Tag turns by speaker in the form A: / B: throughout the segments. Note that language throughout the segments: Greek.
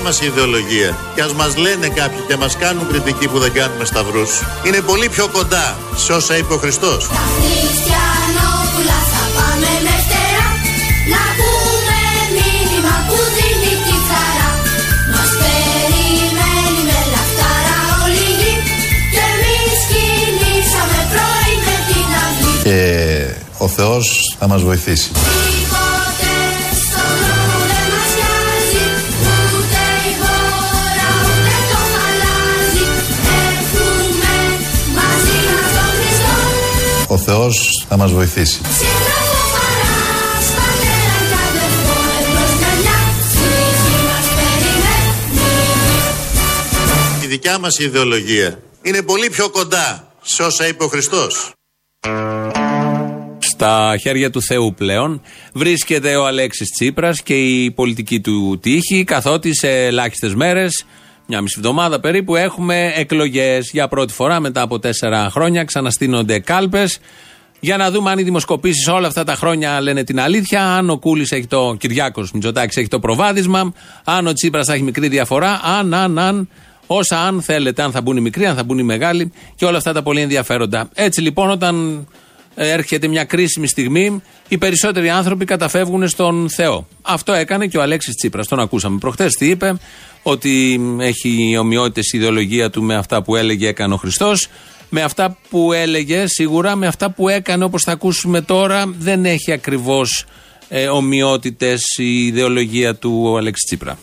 A: δικιά μας ιδεολογία. Και ας μας λένε κάποιοι και μας κάνουν κριτική που δεν κάνουμε σταυρούς. Είναι πολύ πιο κοντά σε όσα είπε ο Χριστός.
B: Τα Χριστιανόπουλα θα πάμε με φτερά
A: Ο Θεός θα μας βοηθήσει.
B: Σύντροφο χαράς, πατέρα κι αδερφό εμπρός με μια ψυχή μας περιμένει
A: Η δικιά μας ιδεολογία είναι πολύ πιο κοντά σε όσα είπε ο Χριστός.
C: Στα χέρια του Θεού πλέον βρίσκεται ο Αλέξης Τσίπρας και η πολιτική του τύχη, καθότι σε ελάχιστες μέρες, μια μισή εβδομάδα περίπου, έχουμε εκλογές για πρώτη φορά μετά από τέσσερα χρόνια. Ξαναστείνονται κάλπες για να δούμε αν οι δημοσκοπήσεις όλα αυτά τα χρόνια λένε την αλήθεια. Αν ο Κούλης έχει το Κυριάκος Μητσοτάκης έχει το προβάδισμα, αν ο Τσίπρας θα έχει μικρή διαφορά, αν, αν, αν. Όσα αν θέλετε, αν θα μπουν οι μικροί, αν θα μπουν οι μεγάλοι και όλα αυτά τα πολύ ενδιαφέροντα. Έτσι λοιπόν, όταν έρχεται μια κρίσιμη στιγμή, οι περισσότεροι άνθρωποι καταφεύγουν στον Θεό. Αυτό έκανε και ο Αλέξης Τσίπρας. Τον ακούσαμε προχθές τι είπε, ότι έχει ομοιότητες η ιδεολογία του με αυτά που έλεγε έκανε ο Χριστός. Με αυτά που έλεγε σίγουρα, με αυτά που έκανε όπως θα ακούσουμε τώρα, δεν έχει ακριβώς ε, ομοιότητες η ιδεολογία του ο Αλέξη Τσίπρα.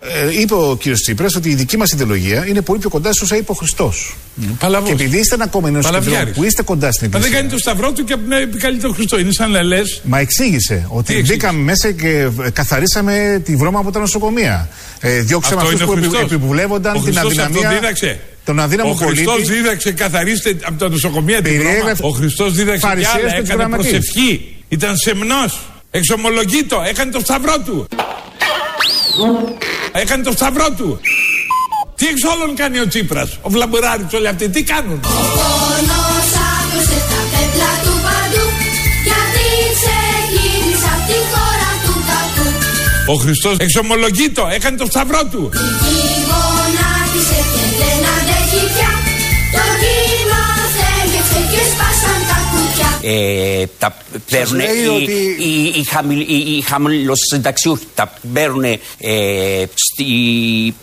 D: Ε, είπε ο κύριος Τσίπρας ότι η δική μας ιδεολογία είναι πολύ πιο κοντά σε όσα είπε ο Χριστός.
E: Παλαβός.
D: Και επειδή είστε ένα κόμμα
E: Παλαβιάρης.
D: που είστε κοντά στην
E: Μα δεν
D: Εκκλησία.
E: κάνει το σταυρό του και να επικαλεί τον Χριστό. Είναι σαν να λες.
D: Μα εξήγησε ότι
E: εξήγησε;
D: μπήκαμε μέσα και ε, καθαρίσαμε τη βρώμα από τα νοσοκομεία. Ε, διώξαμε
E: Αυτό
D: αυτούς
E: είναι ο
D: που επι-
E: Χριστός.
D: επιβουλεύονταν
E: Ο
D: την
E: Χριστός
D: αδυναμία.
E: αυτόν δίδαξε.
D: Τον αδύναμο
E: Ο Χριστός
D: πολίτη.
E: δίδαξε, καθαρίστε από τα νοσοκομεία την
D: Περιέγραφε
E: βρώμα. Ο Χριστός δίδαξε κι
D: Φαρισαίους
E: άλλα.
D: και τους
E: Έκανε
D: γραμματείς.
E: προσευχή. Ήταν σεμνός. Εξομολογήτο. Έκανε το σταυρό του. Έκανε το σταυρό του. Τι εξ όλων κάνει ο Τσίπρας, ο Βλαμπουράρης, όλοι αυτοί τι κάνουν;
B: Ο πόνος άκουσε τα πέπλα του παντού Γιατί ξεκίνησε απ' τη χώρα του κακού
E: Ο Χριστός εξομολογήτο, έκανε το σταυρό του.
F: Ε, τα παίρνουν
D: λέει
F: οι,
D: ότι-
F: οι, οι, χαμηλ, οι, οι χαμηλοσυνταξιούχοι, τα παίρνουν ε, στη,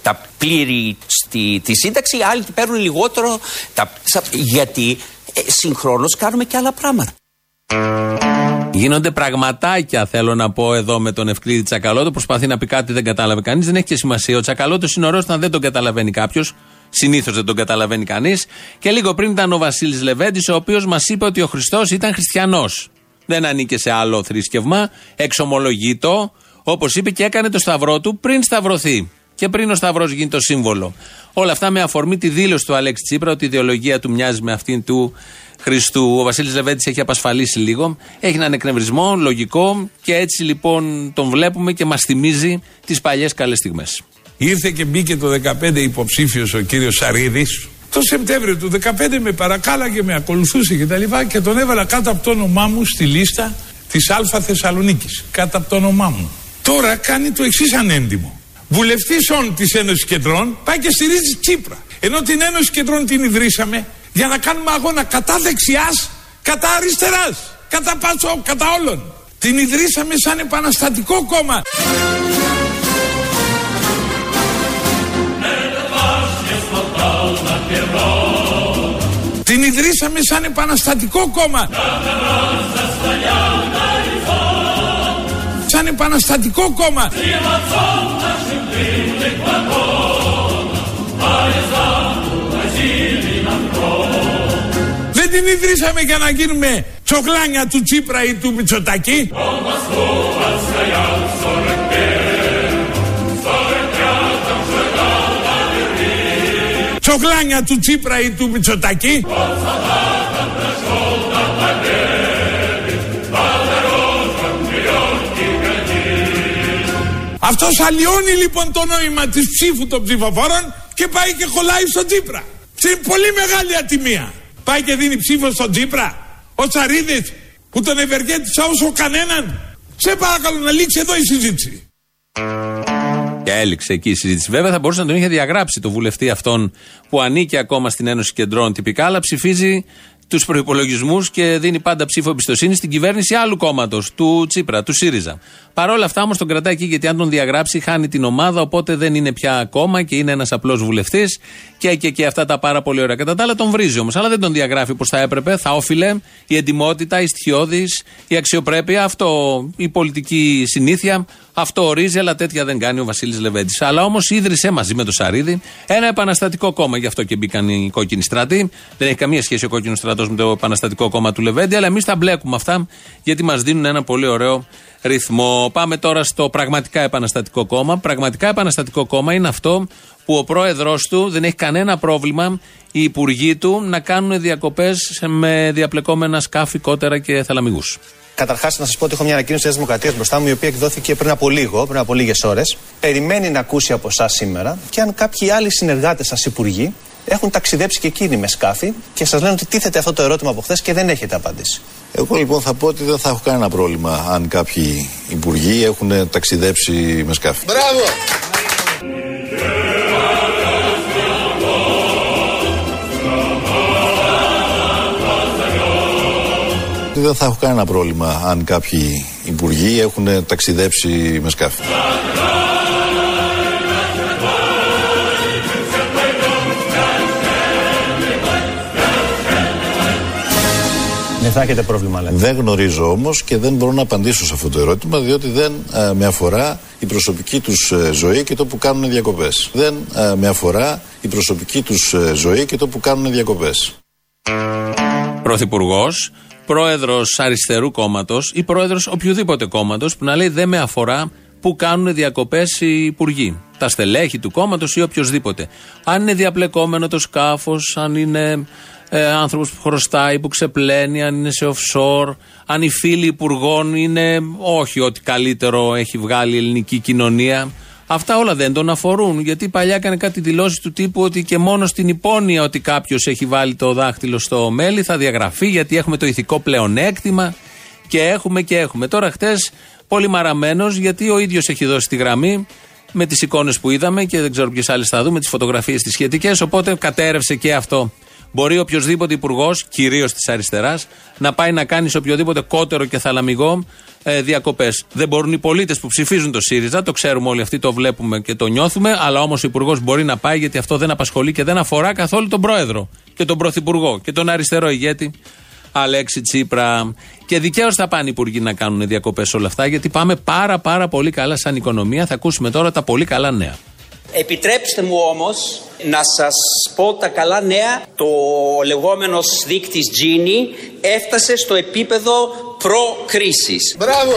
F: τα πλήρη στη, τη σύνταξη, οι άλλοι τη παίρνουν λιγότερο, τα, σα- γιατί ε, συγχρόνως κάνουμε και άλλα πράγματα.
C: Γίνονται πραγματάκια, θέλω να πω εδώ με τον Ευκλήδη Τσακαλώτο. Προσπαθεί να πει κάτι, δεν κατάλαβε κανείς. Δεν έχει και σημασία. Ο Τσακαλώτος είναι ωραίος όταν δεν τον καταλαβαίνει κάποιος. Συνήθως δεν τον καταλαβαίνει κανείς. Και λίγο πριν ήταν ο Βασίλης Λεβέντης, ο οποίος μας είπε ότι ο Χριστός ήταν χριστιανός. Δεν ανήκε σε άλλο θρησκευμά. Εξομολογείτο, όπως είπε, και έκανε το σταυρό του πριν σταυρωθεί. Και πριν ο Σταυρός γίνει το σύμβολο. Όλα αυτά με αφορμή τη δήλωση του Αλέξη Τσίπρα ότι η ιδεολογία του μοιάζει με αυτήν του Χριστού. Ο Βασίλης Λεβέντης έχει απασφαλίσει λίγο. Έχει έναν εκνευρισμό, λογικό και έτσι λοιπόν τον βλέπουμε και μας θυμίζει τις παλιές καλές στιγμές.
E: Ήρθε και μπήκε το 15 υποψήφιος ο κύριος Σαρίδης. Το Σεπτέμβριο του 15 με παρακάλαγε, με ακολουθούσε και τα λοιπά και τον έβαλα κάτω από το όνομά μου στη λίστα της Α Θεσσαλονίκης. Κάτω από το όνομά μου. Τώρα κάνει το εξής ανέντιμο. Βουλευτής όν της Ένωσης Κεντρών πάει και στηρίζει Τσίπρα. Ενώ την Ένωση Κεντρών την ιδρύσαμε για να κάνουμε αγώνα κατά δεξιάς, κατά αριστεράς, κατά πάσο, κατά όλων. Την ιδρύσαμε σαν επαναστατικό κόμμα. Την ιδρύσαμε σαν επαναστατικό κόμμα. Σαν επαναστατικό κόμμα. Δεν την ιδρύσαμε για να γίνουμε τσοκλάνια του Τσίπρα ή του Μητσοτάκη. Τσοκλάνια του Τσίπρα ή του Μητσοτάκη. Αυτός αλλοιώνει λοιπόν το νόημα της ψήφου των ψηφοφόρων και πάει και χωλάει στον Τσίπρα. C'est πολύ μεγάλη ατιμία. Πάει και δίνει ψήφο στον Τσίπρα. Ο Τσαρίδης που τον ευεργέτησε όσο κανέναν. Σε παρακαλώ να λήξει εδώ η συζήτηση.
C: Και έληξε εκεί η συζήτηση. Βέβαια θα μπορούσε να τον είχε διαγράψει το βουλευτή αυτόν που ανήκει ακόμα στην Ένωση Κεντρών τυπικά, αλλά ψηφίζει τους προπολογισμού και δίνει πάντα ψήφο εμπιστοσύνη στην κυβέρνηση άλλου κόμματος, του Τσίπρα, του ΣΥΡΙΖΑ. Παρ' όλα αυτά όμως τον κρατάει εκεί γιατί αν τον διαγράψει χάνει την ομάδα, οπότε δεν είναι πια κόμμα και είναι ένας απλός βουλευτής και, και, και αυτά τα πάρα πολύ ωραία. Κατά τα άλλα τον βρίζει όμως, αλλά δεν τον διαγράφει όπως θα έπρεπε. Θα όφιλε η εντιμότητα, η στοιχειώδης, η αξιοπρέπεια, αυτό, η πολιτική συνήθεια. Αυτό ορίζει, αλλά τέτοια δεν κάνει ο Βασίλης Λεβέντης. Αλλά όμως ίδρυσε μαζί με το Σαρίδη ένα επαναστατικό κόμμα. Γι' αυτό και μπήκαν οι κόκκινοι στρατοί. Δεν έχει καμία σχέση ο κόκκινος στρατός με το επαναστατικό κόμμα του Λεβέντη, αλλά εμείς τα μπλέκουμε αυτά γιατί μας δίνουν ένα πολύ ωραίο ρυθμό. Πάμε τώρα στο πραγματικά επαναστατικό κόμμα. Πραγματικά επαναστατικό κόμμα είναι αυτό που ο πρόεδρό του δεν έχει κανένα πρόβλημα οι υπουργοί του να κάνουν διακοπές με διαπλεκόμενα σκάφη, κότερα και θαλαμιγούς.
G: Καταρχάς, να σας πω ότι έχω μια ανακοίνωση της Δημοκρατίας μπροστά μου, η οποία εκδόθηκε πριν από λίγο, πριν από λίγες ώρες. Περιμένει να ακούσει από εσάς σήμερα και αν κάποιοι άλλοι συνεργάτες σας υπουργοί έχουν ταξιδέψει και εκείνοι με σκάφη και σας λένε ότι τίθεται αυτό το ερώτημα από χθες και δεν έχετε απάντηση.
H: Εγώ λοιπόν θα πω ότι δεν θα έχω κανένα πρόβλημα αν κάποιοι υπουργοί έχουν ταξιδέψει με σκάφη.
I: Μπράβο!
H: Δεν θα έχω κανένα πρόβλημα αν κάποιοι υπουργοί έχουν ταξιδέψει με σκάφη.
G: Δεν θα έχετε πρόβλημα, λέτε.
H: Δεν γνωρίζω όμως και δεν μπορώ να απαντήσω σε αυτό το ερώτημα, διότι δεν ε, με αφορά η προσωπική τους ζωή και το που κάνουν διακοπές. Δεν ε, με αφορά η προσωπική τους ζωή και το που κάνουν διακοπές.
C: Πρωθυπουργός, πρόεδρος αριστερού κόμματος ή πρόεδρος οποιοδήποτε κόμματος που να λέει δεν με αφορά που κάνουν διακοπές οι υπουργοί. Τα στελέχη του κόμματος ή οποιοδήποτε. Αν είναι διαπλεκόμενο το σκάφος, αν είναι ε, άνθρωπος που χρωστάει, που ξεπλένει, αν είναι σε offshore, αν οι φίλοι υπουργών είναι όχι ότι καλύτερο έχει βγάλει η ελληνική κοινωνία. Αυτά όλα δεν τον αφορούν. Γιατί παλιά έκανε κάτι δηλώσεις του τύπου ότι και μόνο στην υπόνοια ότι κάποιος έχει βάλει το δάχτυλο στο μέλι θα διαγραφεί γιατί έχουμε το ηθικό πλεονέκτημα και έχουμε και έχουμε. Τώρα χτες πολύ μαραμένο γιατί ο ίδιος έχει δώσει τη γραμμή με τις εικόνες που είδαμε και δεν ξέρω ποιες άλλες θα δούμε, τις φωτογραφίες τις σχετικές. Οπότε κατέρευσε και αυτό. Μπορεί οποιοδήποτε υπουργός, κυρίως της αριστεράς, να πάει να κάνει σε οποιοδήποτε κότερο και θαλαμιγό ε, διακοπές. Δεν μπορούν οι πολίτες που ψηφίζουν το ΣΥΡΙΖΑ, το ξέρουμε όλοι αυτοί, το βλέπουμε και το νιώθουμε, αλλά όμως ο υπουργός μπορεί να πάει γιατί αυτό δεν απασχολεί και δεν αφορά καθόλου τον πρόεδρο και τον πρωθυπουργό και τον αριστερό ηγέτη Αλέξη Τσίπρα. Και δικαίως θα πάνε οι υπουργοί να κάνουν διακοπές όλα αυτά, γιατί πάμε πάρα πάρα πολύ καλά σαν οικονομία. Θα ακούσουμε τώρα τα πολύ καλά νέα.
J: Επιτρέψτε μου όμως να σας πω τα καλά νέα. Το λεγόμενος δείκτης Gini έφτασε στο επίπεδο προ-κρίσης.
I: Μπράβο!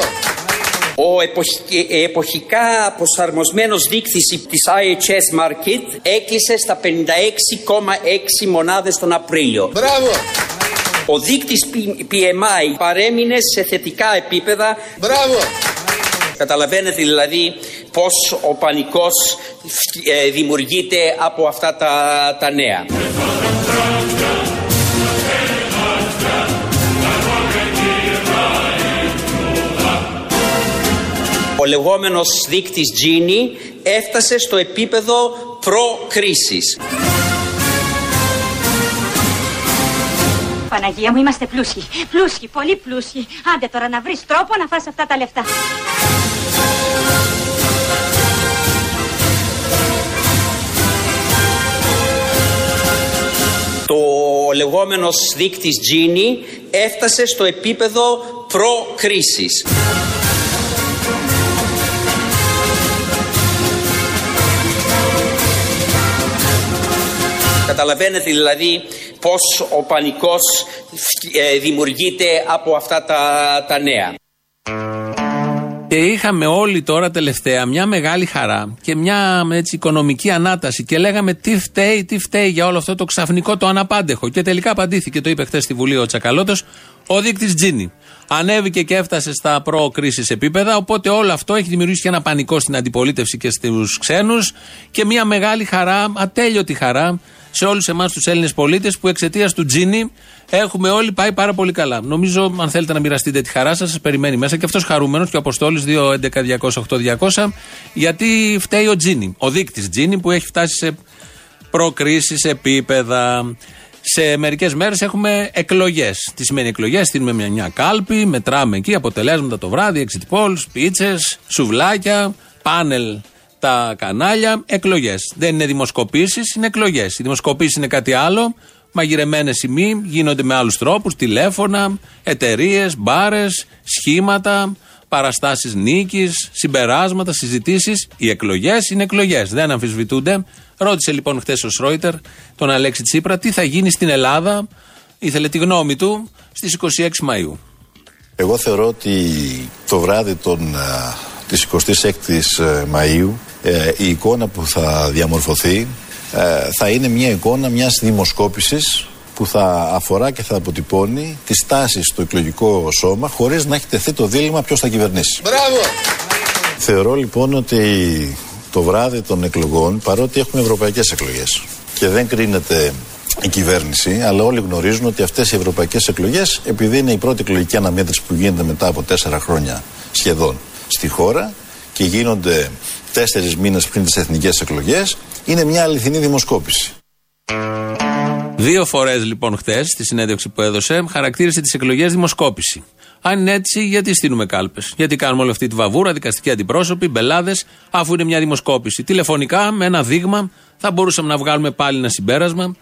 J: Ο εποχ- ε, εποχικά προσαρμοσμένος δείκτης της IHS Market έκλεισε στα 56,6 μονάδες τον Απρίλιο.
I: Μπράβο!
J: Ο δείκτης P- PMI παρέμεινε σε θετικά επίπεδα.
I: Μπράβο!
J: Καταλαβαίνετε δηλαδή πώς ο πανικός ε, δημιουργείται από αυτά τα, τα νέα. Ο λεγόμενος δείκτης Gini έφτασε στο επίπεδο προ-κρίσης.
K: Παναγία μου, είμαστε πλούσιοι. Πλούσιοι, πολύ πλούσιοι. Άντε τώρα να βρεις τρόπο να φας αυτά τα λεφτά.
J: Λεγόμενος δείκτης Gini έφτασε στο επίπεδο προ-κρίσης. Καταλαβαίνετε δηλαδή πώς ο πανικός ε, δημιουργείται από αυτά τα, τα νέα.
C: Και είχαμε όλοι τώρα τελευταία μια μεγάλη χαρά και μια έτσι, οικονομική ανάταση και λέγαμε τι φταίει, τι φταίει για όλο αυτό το ξαφνικό, το αναπάντεχο. Και τελικά απαντήθηκε, το είπε χθες στη Βουλή ο Τσακαλώτος, ο δείκτης Τζίνι. Ανέβηκε και έφτασε στα προ-κρίσης επίπεδα, οπότε όλο αυτό έχει δημιουργήσει και ένα πανικό στην αντιπολίτευση και στους ξένους και μια μεγάλη χαρά, ατέλειωτη χαρά, σε όλους εμάς τους Έλληνες πολίτες που εξαιτίας του Τζίνι έχουμε όλοι πάει πάρα πολύ καλά. Νομίζω, αν θέλετε να μοιραστείτε τη χαρά σας, σας περιμένει μέσα και αυτός χαρούμενος και ο Αποστόλης 2.11.200.8.200 γιατί φταίει ο Τζίνι. Ο δείκτης Τζίνι που έχει φτάσει σε προκρίσει επίπεδα. Σε μερικές μέρες έχουμε εκλογές. Τι σημαίνει εκλογές, στείλουμε μια, μια κάλπη, μετράμε εκεί αποτελέσματα το βράδυ, exit polls, πίτσε, σουβλάκια, πάνελ τα κανάλια, εκλογές. Δεν είναι δημοσκοπήσεις, είναι εκλογές. Οι δημοσκοπήσεις είναι κάτι άλλο. Μαγειρεμένες σημεί, γίνονται με άλλους τρόπους, τηλέφωνα, εταιρείες, μπάρες, σχήματα, παραστάσεις νίκης, συμπεράσματα, συζητήσεις. Οι εκλογές είναι εκλογές, δεν αμφισβητούνται. Ρώτησε λοιπόν χθες ο Σρόιτερ τον Αλέξη Τσίπρα τι θα γίνει στην Ελλάδα, ήθελε τη γνώμη του, στις 26 Μαου.
H: Εγώ θεωρώ ότι το βράδυ των, α, της 26ης ε, Μαΐου ε, η εικόνα που θα διαμορφωθεί ε, θα είναι μια εικόνα μιας δημοσκόπησης που θα αφορά και θα αποτυπώνει τις τάσεις στο εκλογικό σώμα χωρίς να έχει τεθεί το δίλημα ποιος θα κυβερνήσει.
A: Μπράβο!
H: Θεωρώ λοιπόν ότι το βράδυ των εκλογών, παρότι έχουμε ευρωπαϊκές εκλογές και δεν κρίνεται η κυβέρνηση, αλλά όλοι γνωρίζουν ότι αυτές οι ευρωπαϊκές εκλογές, επειδή είναι η πρώτη εκλογική αναμέτρηση που γίνεται μετά από τέσσερα χρόνια σχεδόν στη χώρα και γίνονται τέσσερις μήνες πριν τις εθνικές εκλογές, είναι μια αληθινή δημοσκόπηση.
C: Δύο φορές λοιπόν χθες, στη συνέντευξη που έδωσε, χαρακτήρισε τις εκλογές δημοσκόπηση. Αν είναι έτσι, γιατί στείλουμε κάλπες; Γιατί κάνουμε όλη αυτή τη βαβούρα, δικαστικοί αντιπρόσωποι, μπελάδες, αφού είναι μια δημοσκόπηση. Τηλεφωνικά, με ένα δείγμα, θα μπορούσαμε να βγάλουμε πάλι ένα συμπέρασμα.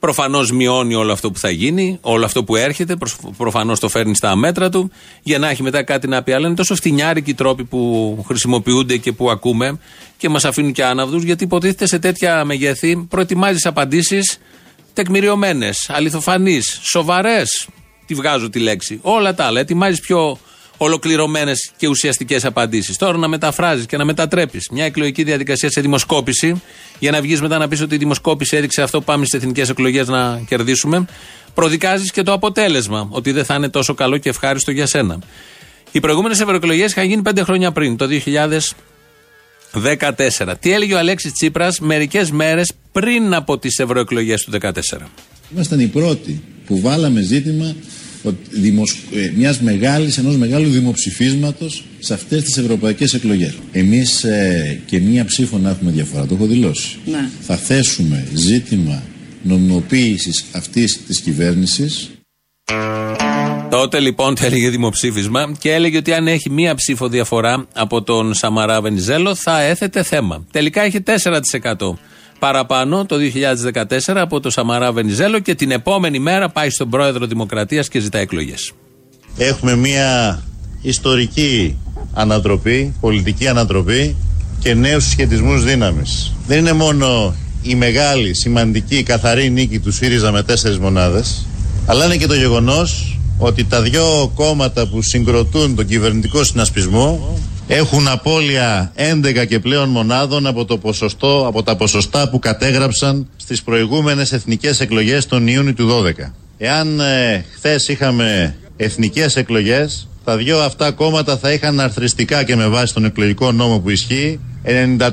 C: Προφανώς μειώνει όλο αυτό που θα γίνει, όλο αυτό που έρχεται. Προφανώς το φέρνει στα μέτρα του, για να έχει μετά κάτι να πει. Αλλά είναι τόσο φτηνιάρικοι οι τρόποι που χρησιμοποιούνται και που ακούμε και μας αφήνουν και άναυδους, γιατί υποτίθεται σε τέτοια μεγέθη προετοιμάζεις απαντήσεις τεκμηριωμένες, αληθοφανείς, σοβαρές. Τη βγάζω τη λέξη. Όλα τα άλλα. Ετοιμάζεις πιο ολοκληρωμένες και ουσιαστικές απαντήσεις. Τώρα να μεταφράζεις και να μετατρέπεις μια εκλογική διαδικασία σε δημοσκόπηση, για να βγεις μετά να πεις ότι η δημοσκόπηση έδειξε αυτό, πάμε στις εθνικές εκλογές να κερδίσουμε. Προδικάζεις και το αποτέλεσμα, ότι δεν θα είναι τόσο καλό και ευχάριστο για σένα. Οι προηγούμενες ευρωεκλογές είχαν γίνει πέντε χρόνια πριν, το 2014. Τι έλεγε ο Αλέξης Τσίπρας μερικές μέρες πριν από τις ευρωεκλογές του 2014.
H: Ήμασταν οι πρώτοι που βάλαμε ζήτημα ότι δημοσ... ε, μιας μεγάλης, ενός μεγάλου δημοψηφίσματος σε αυτές τις ευρωπαϊκές εκλογές. Εμείς ε, και μία ψήφο να έχουμε διαφορά, το έχω δηλώσει.
L: Ναι.
H: Θα θέσουμε ζήτημα νομιμοποίησης αυτής της κυβέρνησης
C: Τότε λοιπόν το έλεγε δημοψήφισμα και έλεγε ότι αν έχει μία ψήφο διαφορά από τον Σαμαρά Βενιζέλο θα έθετε θέμα. Τελικά είχε 4% παραπάνω το 2014 από το Σαμαρά Βενιζέλο και την επόμενη μέρα πάει στον πρόεδρο Δημοκρατίας και ζητά εκλογές.
A: Έχουμε μια ιστορική ανατροπή, πολιτική ανατροπή και νέους συσχετισμούς δύναμης. Δεν είναι μόνο η μεγάλη, σημαντική, καθαρή νίκη του ΣΥΡΙΖΑ με τέσσερις μονάδες, αλλά είναι και το γεγονός ότι τα δυο κόμματα που συγκροτούν τον κυβερνητικό συνασπισμό έχουν απώλεια 11 και πλέον μονάδων από, το ποσοστό, από τα ποσοστά που κατέγραψαν στις προηγούμενες εθνικές εκλογές τον Ιούνιο του 12. Εάν ε, χθες είχαμε εθνικές εκλογές, τα δύο αυτά κόμματα θα είχαν αρθριστικά και με βάση τον εκλογικό νόμο που ισχύει 94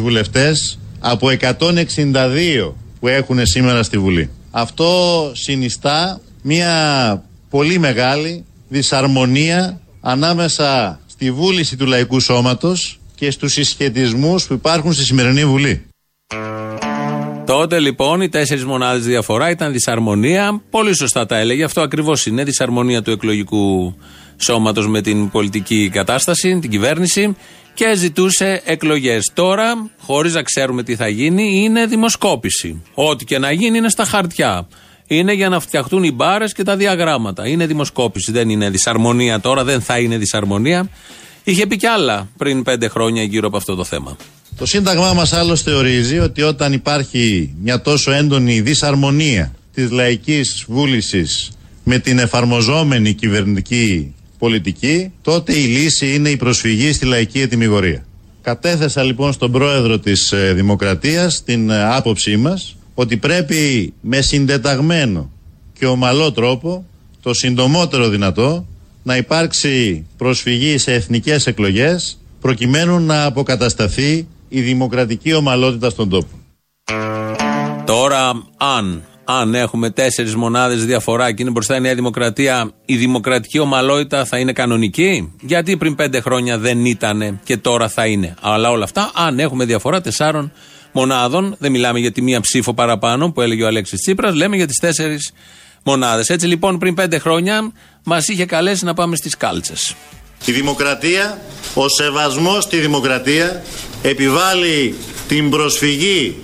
A: βουλευτές από 162 που έχουν σήμερα στη Βουλή. Αυτό συνιστά μια πολύ μεγάλη δυσαρμονία ανάμεσα στη βούληση του λαϊκού σώματος και στους συσχετισμούς που υπάρχουν στη σημερινή Βουλή.
C: Τότε λοιπόν οι τέσσερις μονάδες διαφορά ήταν δυσαρμονία. Πολύ σωστά τα έλεγε. Αυτό ακριβώς είναι. Δυσαρμονία του εκλογικού σώματος με την πολιτική κατάσταση, την κυβέρνηση και ζητούσε εκλογές. Τώρα, χωρίς να ξέρουμε τι θα γίνει, είναι δημοσκόπηση. Ό,τι και να γίνει είναι στα χαρτιά. Είναι για να φτιαχτούν οι μπάρες και τα διαγράμματα. Είναι δημοσκόπηση. Δεν είναι δυσαρμονία τώρα, δεν θα είναι δυσαρμονία. Είχε πει κι άλλα πριν πέντε χρόνια γύρω από αυτό το θέμα.
A: Το Σύνταγμά μας άλλωστε ορίζει ότι όταν υπάρχει μια τόσο έντονη δυσαρμονία της λαϊκής βούλησης με την εφαρμοζόμενη κυβερνητική πολιτική, τότε η λύση είναι η προσφυγή στη λαϊκή ετοιμιγορία. Κατέθεσα λοιπόν στον πρόεδρο της ε, Δημοκρατίας την ε, άποψή μας ότι πρέπει με συντεταγμένο και ομαλό τρόπο, το συντομότερο δυνατό, να υπάρξει προσφυγή σε εθνικές εκλογές προκειμένου να αποκατασταθεί η δημοκρατική ομαλότητα στον τόπο.
C: Τώρα, αν, αν έχουμε τέσσερις μονάδες διαφορά και είναι μπροστά η Νέα Δημοκρατία, η δημοκρατική ομαλότητα θα είναι κανονική; Γιατί πριν πέντε χρόνια δεν ήταν και τώρα θα είναι. Αλλά όλα αυτά, αν έχουμε διαφορά τεσσάρων μονάδων, δεν μιλάμε για τη μία ψήφο παραπάνω που έλεγε ο Αλέξης Τσίπρας, λέμε για τις τέσσερις μονάδες. Έτσι λοιπόν, πριν πέντε χρόνια μας είχε καλέσει να πάμε στις κάλτσες.
A: Η δημοκρατία, ο σεβασμός στη δημοκρατία επιβάλλει την προσφυγή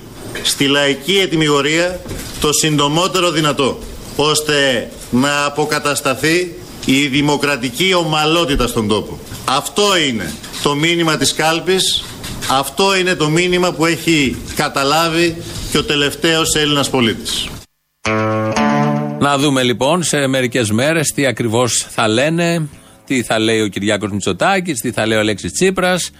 A: στη λαϊκή ετοιμιγορία το συντομότερο δυνατό ώστε να αποκατασταθεί η δημοκρατική ομαλότητα στον τόπο. Αυτό είναι το μήνυμα της κάλπης, αυτό είναι το μήνυμα που έχει καταλάβει και ο τελευταίος Έλληνας πολίτης.
C: Να δούμε λοιπόν σε μερικές μέρες τι ακριβώς θα λένε, τι θα λέει ο Κυριάκος Μητσοτάκης, τι θα λέει ο Αλέξης Τσίπρας,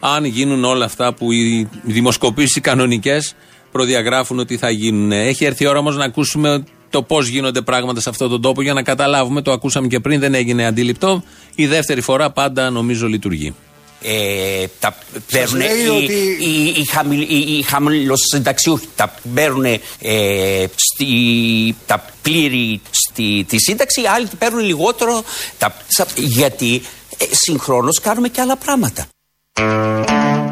C: αν γίνουν όλα αυτά που οι δημοσκοπήσεις οι κανονικές προδιαγράφουν ότι θα γίνουν. Έχει έρθει η ώρα όμως να ακούσουμε το πώς γίνονται πράγματα σε αυτόν τον τόπο για να καταλάβουμε. Το ακούσαμε και πριν, δεν έγινε αντίληπτο. Η δεύτερη φορά πάντα νομίζω λειτουργεί.
F: Ε, τα παίρνουν
D: λέει
F: οι,
D: ότι-
F: οι, οι, χαμηλ, οι, οι χαμηλοσυνταξιούχοι, τα παίρνουν ε, στη, τα πλήρη στη, τη σύνταξη, οι άλλοι τα παίρνουν λιγότερο, τα, σα- γιατί ε, συγχρόνως κάνουμε και άλλα πράγματα.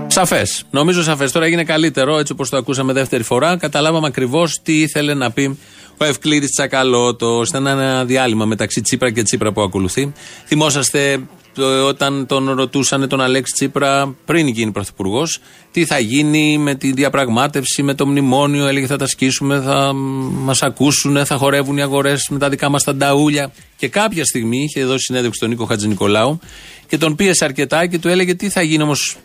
C: Σαφές. Νομίζω σαφές. Τώρα έγινε καλύτερο, έτσι όπως το ακούσαμε δεύτερη φορά. Καταλάβαμε ακριβώς τι ήθελε να πει ο Ευκλήδης Τσακαλώτος. Ήταν ένα διάλειμμα μεταξύ Τσίπρα και Τσίπρα που ακολουθεί. Θυμόσαστε το- όταν τον ρωτούσαν τον Αλέξη Τσίπρα πριν γίνει πρωθυπουργός, τι θα γίνει με τη διαπραγμάτευση, με το μνημόνιο. Έλεγε θα τα σκίσουμε, θα μας ακούσουν, θα χορεύουν οι αγορές με τα δικά μας τα νταούλια. Και κάποια στιγμή είχε δώσει συνέντευξη στον Νίκο Χατζη Νικολάου και τον πίεσε αρκετά και του έλεγε τι θα γίνει όμως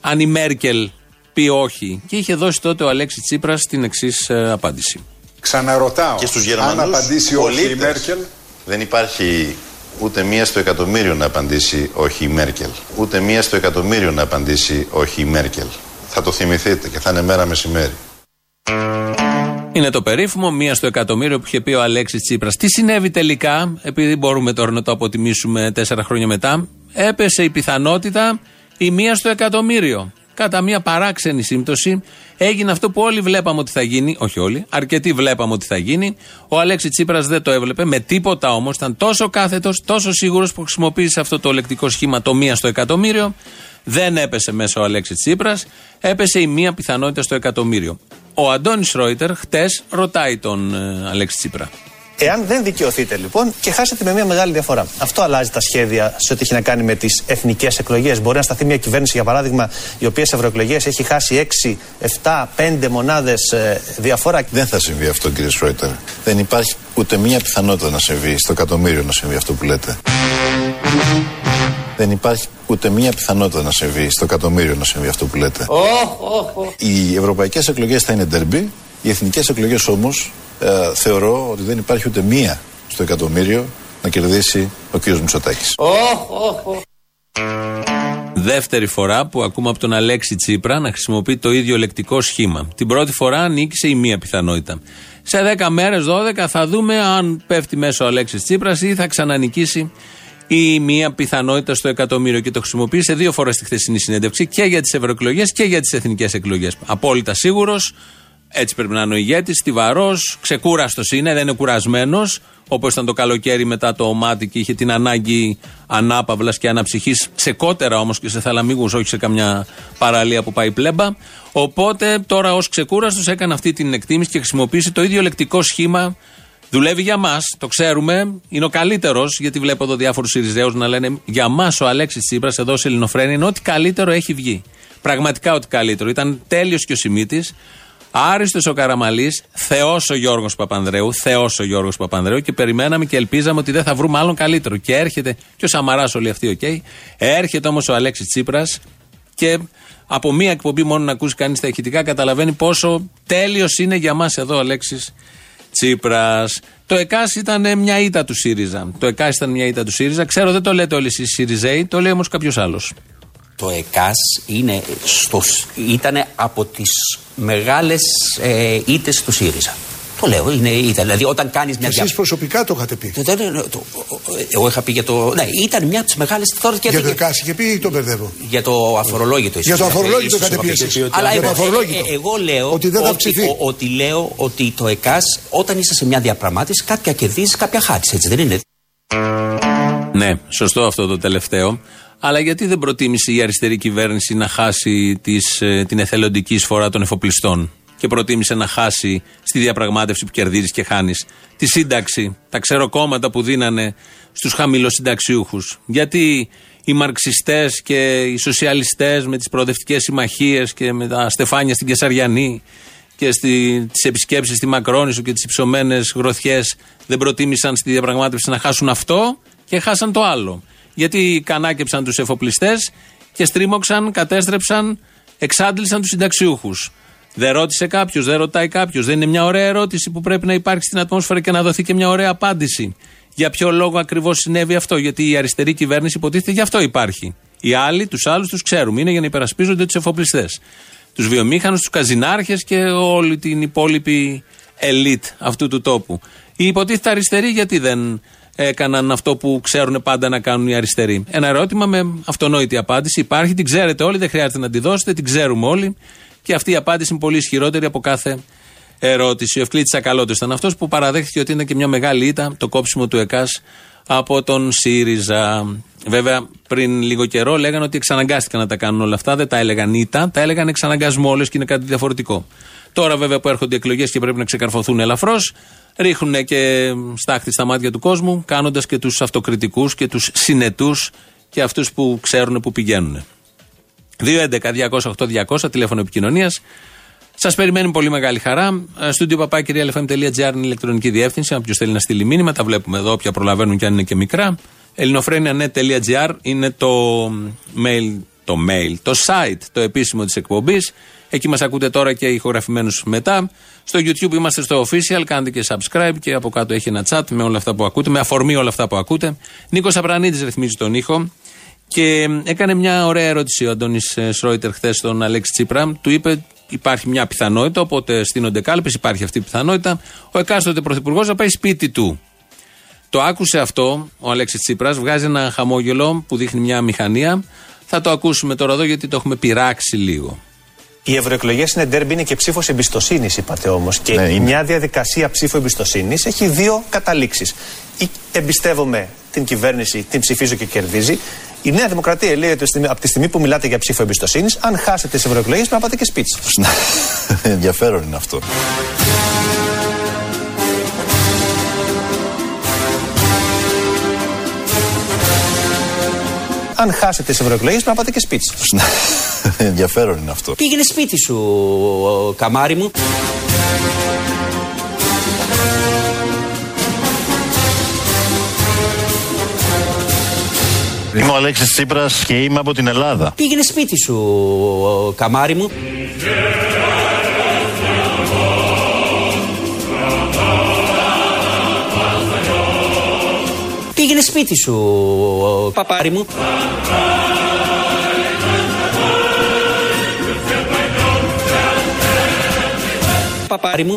C: αν η Μέρκελ πει όχι. Και είχε δώσει τότε ο Αλέξη Τσίπρας την εξής απάντηση.
L: Ξαναρωτάω.
A: Και στους
L: αν
A: Γερμανούς
L: απαντήσει όχι η
A: πολίτες
L: Μέρκελ;
A: δεν υπάρχει ούτε μία στο εκατομμύριο να απαντήσει όχι η Μέρκελ. Ούτε μία στο εκατομμύριο να απαντήσει όχι η Μέρκελ. Θα το θυμηθείτε και θα είναι μέρα μεσημέρι.
C: Είναι το περίφημο, μία στο εκατομμύριο που είχε πει ο Αλέξης Τσίπρας. Τι συνέβη τελικά, επειδή μπορούμε τώρα να το αποτιμήσουμε τέσσερα χρόνια μετά, έπεσε η πιθανότητα η μία στο εκατομμύριο. Κατά μια παράξενη σύμπτωση έγινε αυτό που όλοι βλέπαμε ότι θα γίνει, όχι όλοι, αρκετοί βλέπαμε ότι θα γίνει. Ο Αλέξη Τσίπρας δεν το έβλεπε με τίποτα όμως. Ήταν τόσο κάθετος, τόσο σίγουρος που χρησιμοποίησε αυτό το λεκτικό σχήμα το μία στο εκατομμύριο. Δεν έπεσε μέσα ο Αλέξη Τσίπρας, έπεσε η μία πιθανότητα στο εκατομμύριο. Ο Αντώνης Ρόιτερ χτες ρωτάει τον ε, Αλέξη Τσίπρα.
G: Εάν δεν δικαιωθείτε λοιπόν και χάσετε με μια μεγάλη διαφορά. Αυτό αλλάζει τα σχέδια σε ό,τι έχει να κάνει με τις εθνικές εκλογές. Μπορεί να σταθεί μια κυβέρνηση, για παράδειγμα, η οποία σε ευρωεκλογές έχει χάσει 6, 7, 5 μονάδες διαφορά.
H: Δεν θα συμβεί αυτό, κύριε Σρόιτερ. Δεν υπάρχει ούτε μία πιθανότητα να συμβεί στο εκατομμύριο να συμβεί αυτό που λέτε. Δεν υπάρχει ούτε μία πιθανότητα να συμβεί στο εκατομμύριο να συμβεί αυτό που λέτε. Οι ευρωπαϊκές εκλογές θα είναι ντερμπι. Οι εθνικές εκλογές όμως θεωρώ ότι δεν υπάρχει ούτε μία στο εκατομμύριο να κερδίσει ο κύριος Μητσοτάκης.
C: Δεύτερη φορά που ακούμε από τον Αλέξη Τσίπρα να χρησιμοποιεί το ίδιο λεκτικό σχήμα. Την πρώτη φορά νίκησε η μία πιθανότητα. Σε 10 μέρες, 12 θα δούμε αν πέφτει μέσα ο Αλέξης Τσίπρας ή θα ξανανικήσει η μία πιθανότητα στο εκατομμύριο. Και το χρησιμοποίησε δύο φορές στη χθεσινή συνέντευξη και για τις ευρωεκλογές και για τις εθνικές εκλογές. Απόλυτα σίγουρος. Έτσι πρέπει να είναι ο ηγέτης, στιβαρός, ξεκούραστος είναι, δεν είναι κουρασμένος. Όπως ήταν το καλοκαίρι μετά το μάτι και είχε την ανάγκη ανάπαυλας και αναψυχής, σε κότερα όμως και σε θαλαμίγους, όχι σε καμιά παραλία που πάει πλέμπα. Οπότε τώρα ως ξεκούραστος έκανε αυτή την εκτίμηση και χρησιμοποίησε το ίδιο λεκτικό σχήμα. Δουλεύει για μας, το ξέρουμε. Είναι ο καλύτερος, γιατί βλέπω εδώ διάφορους Συριζαίους να λένε για μας ο Αλέξης Τσίπρας εδώ σε Ελληνοφρένη είναι ό,τι καλύτερο έχει βγει. Πραγματικά ό,τι καλύτερο. Ήταν τέλειος και ο Σιμίτης. Άριστος ο Καραμαλής, Θεός ο Γιώργος Παπανδρέου, Θεός ο Γιώργος Παπανδρέου και περιμέναμε και ελπίζαμε ότι δεν θα βρούμε άλλον καλύτερο. Και έρχεται, και ο Σαμαράς όλοι αυτοί, οκ. Έρχεται όμως ο Αλέξης Τσίπρας και από μία εκπομπή μόνο να ακούσει κανείς τα ηχητικά καταλαβαίνει πόσο τέλειος είναι για μας εδώ ο Αλέξης Τσίπρας. Το ΕΚΑΣ ήταν μια ήττα του ΣΥΡΙΖΑ. Το ΕΚΑΣ ήταν μια ήττα του ΣΥΡΙΖΑ. Ξέρω δεν το λέτε όλοι εσείς ΣΥΡΙΖΑΙ, το λέει όμως κάποιος άλλος.
F: Το ΕΚΑΣ είναι στο, ήταν από τις μεγάλες ε, ήττες του ΣΥΡΙΖΑ. Το λέω, είναι, ήταν. Δηλαδή, όταν κάνεις μια
L: Εσείς προσωπικά το είχατε πει.
F: Το- το- το- το- Εγώ είχα πει για το. Ναι, ήταν μια από τις μεγάλες. Τώρα
L: Για το
F: για,
L: ΕΚΑΣ είχε πει ή το μπερδεύω;
F: για το αφορολόγητο.
L: Για το
F: ίσως.
L: αφορολόγητο
F: Ίσως
L: είχατε πει
F: είχα
L: εσείς.
F: Αλλά
L: Για το
F: εγώ,
L: αφορολόγητο.
F: ε, ε, εγώ λέω
L: Ότι δεν θα αυξηθεί.
F: ο- ότι λέω ότι το ΕΚΑΣ όταν είσαι σε μια διαπραγμάτευση κάποια κερδίζεις, κάποια χάνει. Έτσι δεν είναι;
C: Ναι, σωστό αυτό το τελευταίο. Αλλά γιατί δεν προτίμησε η αριστερή κυβέρνηση να χάσει τις, ε, την εθελοντική εισφορά των εφοπλιστών και προτίμησε να χάσει στη διαπραγμάτευση που κερδίζεις και χάνεις; Τη σύνταξη, τα ξεροκόμματα που δίνανε στους χαμηλοσυνταξιούχους. Γιατί οι μαρξιστές και οι σοσιαλιστές με τις προοδευτικές συμμαχίες και με τα στεφάνια στην Κεσαριανή και στι τις επισκέψεις στη Μακρόνισο και τις υψωμένες γροθιές δεν προτίμησαν στη διαπραγμάτευση να χάσουν αυτό και χάσαν το άλλο. Γιατί κανάκεψαν τους εφοπλιστές και στρίμωξαν, κατέστρεψαν, εξάντλησαν τους συνταξιούχους. Δεν ρώτησε κάποιος, δεν ρωτάει κάποιος. Δεν είναι μια ωραία ερώτηση που πρέπει να υπάρξει στην ατμόσφαιρα και να δοθεί και μια ωραία απάντηση. Για ποιο λόγο ακριβώς συνέβη αυτό, Γιατί η αριστερή κυβέρνηση υποτίθεται γι' αυτό υπάρχει. Οι άλλοι, τους άλλους τους ξέρουμε. Είναι για να υπερασπίζονται τους εφοπλιστές. Τους βιομήχανους, τους καζινάρχες και όλη την υπόλοιπη ελίτ αυτού του τόπου. Οι υποτίθεται αριστεροί γιατί δεν έκαναν αυτό που ξέρουν πάντα να κάνουν οι αριστεροί. Ένα ερώτημα με αυτονόητη απάντηση. Υπάρχει, την ξέρετε όλοι, δεν χρειάζεται να τη δώσετε, την ξέρουμε όλοι. Και αυτή η απάντηση είναι πολύ ισχυρότερη από κάθε ερώτηση. Ο Ευκλήτης Ακαλώτο ήταν αυτός που παραδέχθηκε ότι ήταν και μια μεγάλη ήττα το κόψιμο του ΕΚΑΣ από τον ΣΥΡΙΖΑ. Βέβαια, πριν λίγο καιρό λέγανε ότι εξαναγκάστηκαν να τα κάνουν όλα αυτά. Δεν τα έλεγαν ήττα, τα έλεγαν εξαναγκασμό όλε και είναι κάτι διαφορετικό. Τώρα, βέβαια, που έρχονται εκλογές και πρέπει να ξεκαρφωθούν ελαφρώς, ρίχνουν και στάχτη στα μάτια του κόσμου, κάνοντας και τους αυτοκριτικούς και τους συνετούς και αυτούς που ξέρουν που πηγαίνουν. 2.11.208.200 τηλέφωνο επικοινωνίας. Σας περιμένει πολύ μεγάλη χαρά. Στούντιο παπάκυριαλεφm.gr είναι η ηλεκτρονική διεύθυνση. Αν ποιος θέλει να στείλει μήνυμα, τα βλέπουμε εδώ, όποια προλαβαίνουν και αν είναι και μικρά. ελληνοφρένια.net.gr είναι το mail, το mail, το site, το επίσημο της εκπομπής. Εκεί μας ακούτε τώρα και ηχογραφημένους μετά. Στο YouTube είμαστε στο official, κάντε και subscribe και από κάτω έχει ένα chat με όλα αυτά που ακούτε, με αφορμή όλα αυτά που ακούτε. Νίκος Απρανίτη ρυθμίζει τον ήχο. Και έκανε μια ωραία ερώτηση ο Αντώνης Σρόιτερ χθες στον Αλέξη Τσίπρα. Του είπε: Υπάρχει μια πιθανότητα, οπότε στείνονται κάλπες, υπάρχει αυτή η πιθανότητα. Ο εκάστοτε πρωθυπουργός να πάει σπίτι του. Το άκουσε αυτό ο Αλέξης Τσίπρας, βγάζει ένα χαμόγελο που δείχνει μια μηχανία. Θα το ακούσουμε τώρα εδώ γιατί το έχουμε πειράξει λίγο.
G: Οι ευρωεκλογές είναι ντέρμπι, είναι και ψήφος εμπιστοσύνης, είπατε όμως. Και
H: Ναι, είναι.
G: μια διαδικασία ψήφου εμπιστοσύνης έχει δύο καταλήξεις. Ή εμπιστεύομαι την κυβέρνηση, την ψηφίζω και κερδίζει. Η Νέα Δημοκρατία λέει ότι από τη στιγμή που μιλάτε για ψήφο εμπιστοσύνης, αν χάσετε τις ευρωεκλογές, πρέπει να πάτε και σπίτι σας.
H: Ενδιαφέρον είναι αυτό.
G: Αν χάσετε τι ευρωεκλογές, πρέπει να πάτε και σπίτι σας.
H: Ενδιαφέρον είναι αυτό.
F: Πήγαινε σπίτι σου, ο, καμάρι μου;
A: Είμαι ο Αλέξης Τσίπρας και είμαι από την Ελλάδα.
F: Πήγαινε σπίτι σου, ο, καμάρι μου; Σπίτι σου, ο, παπάρι μου. Παπάρι μου.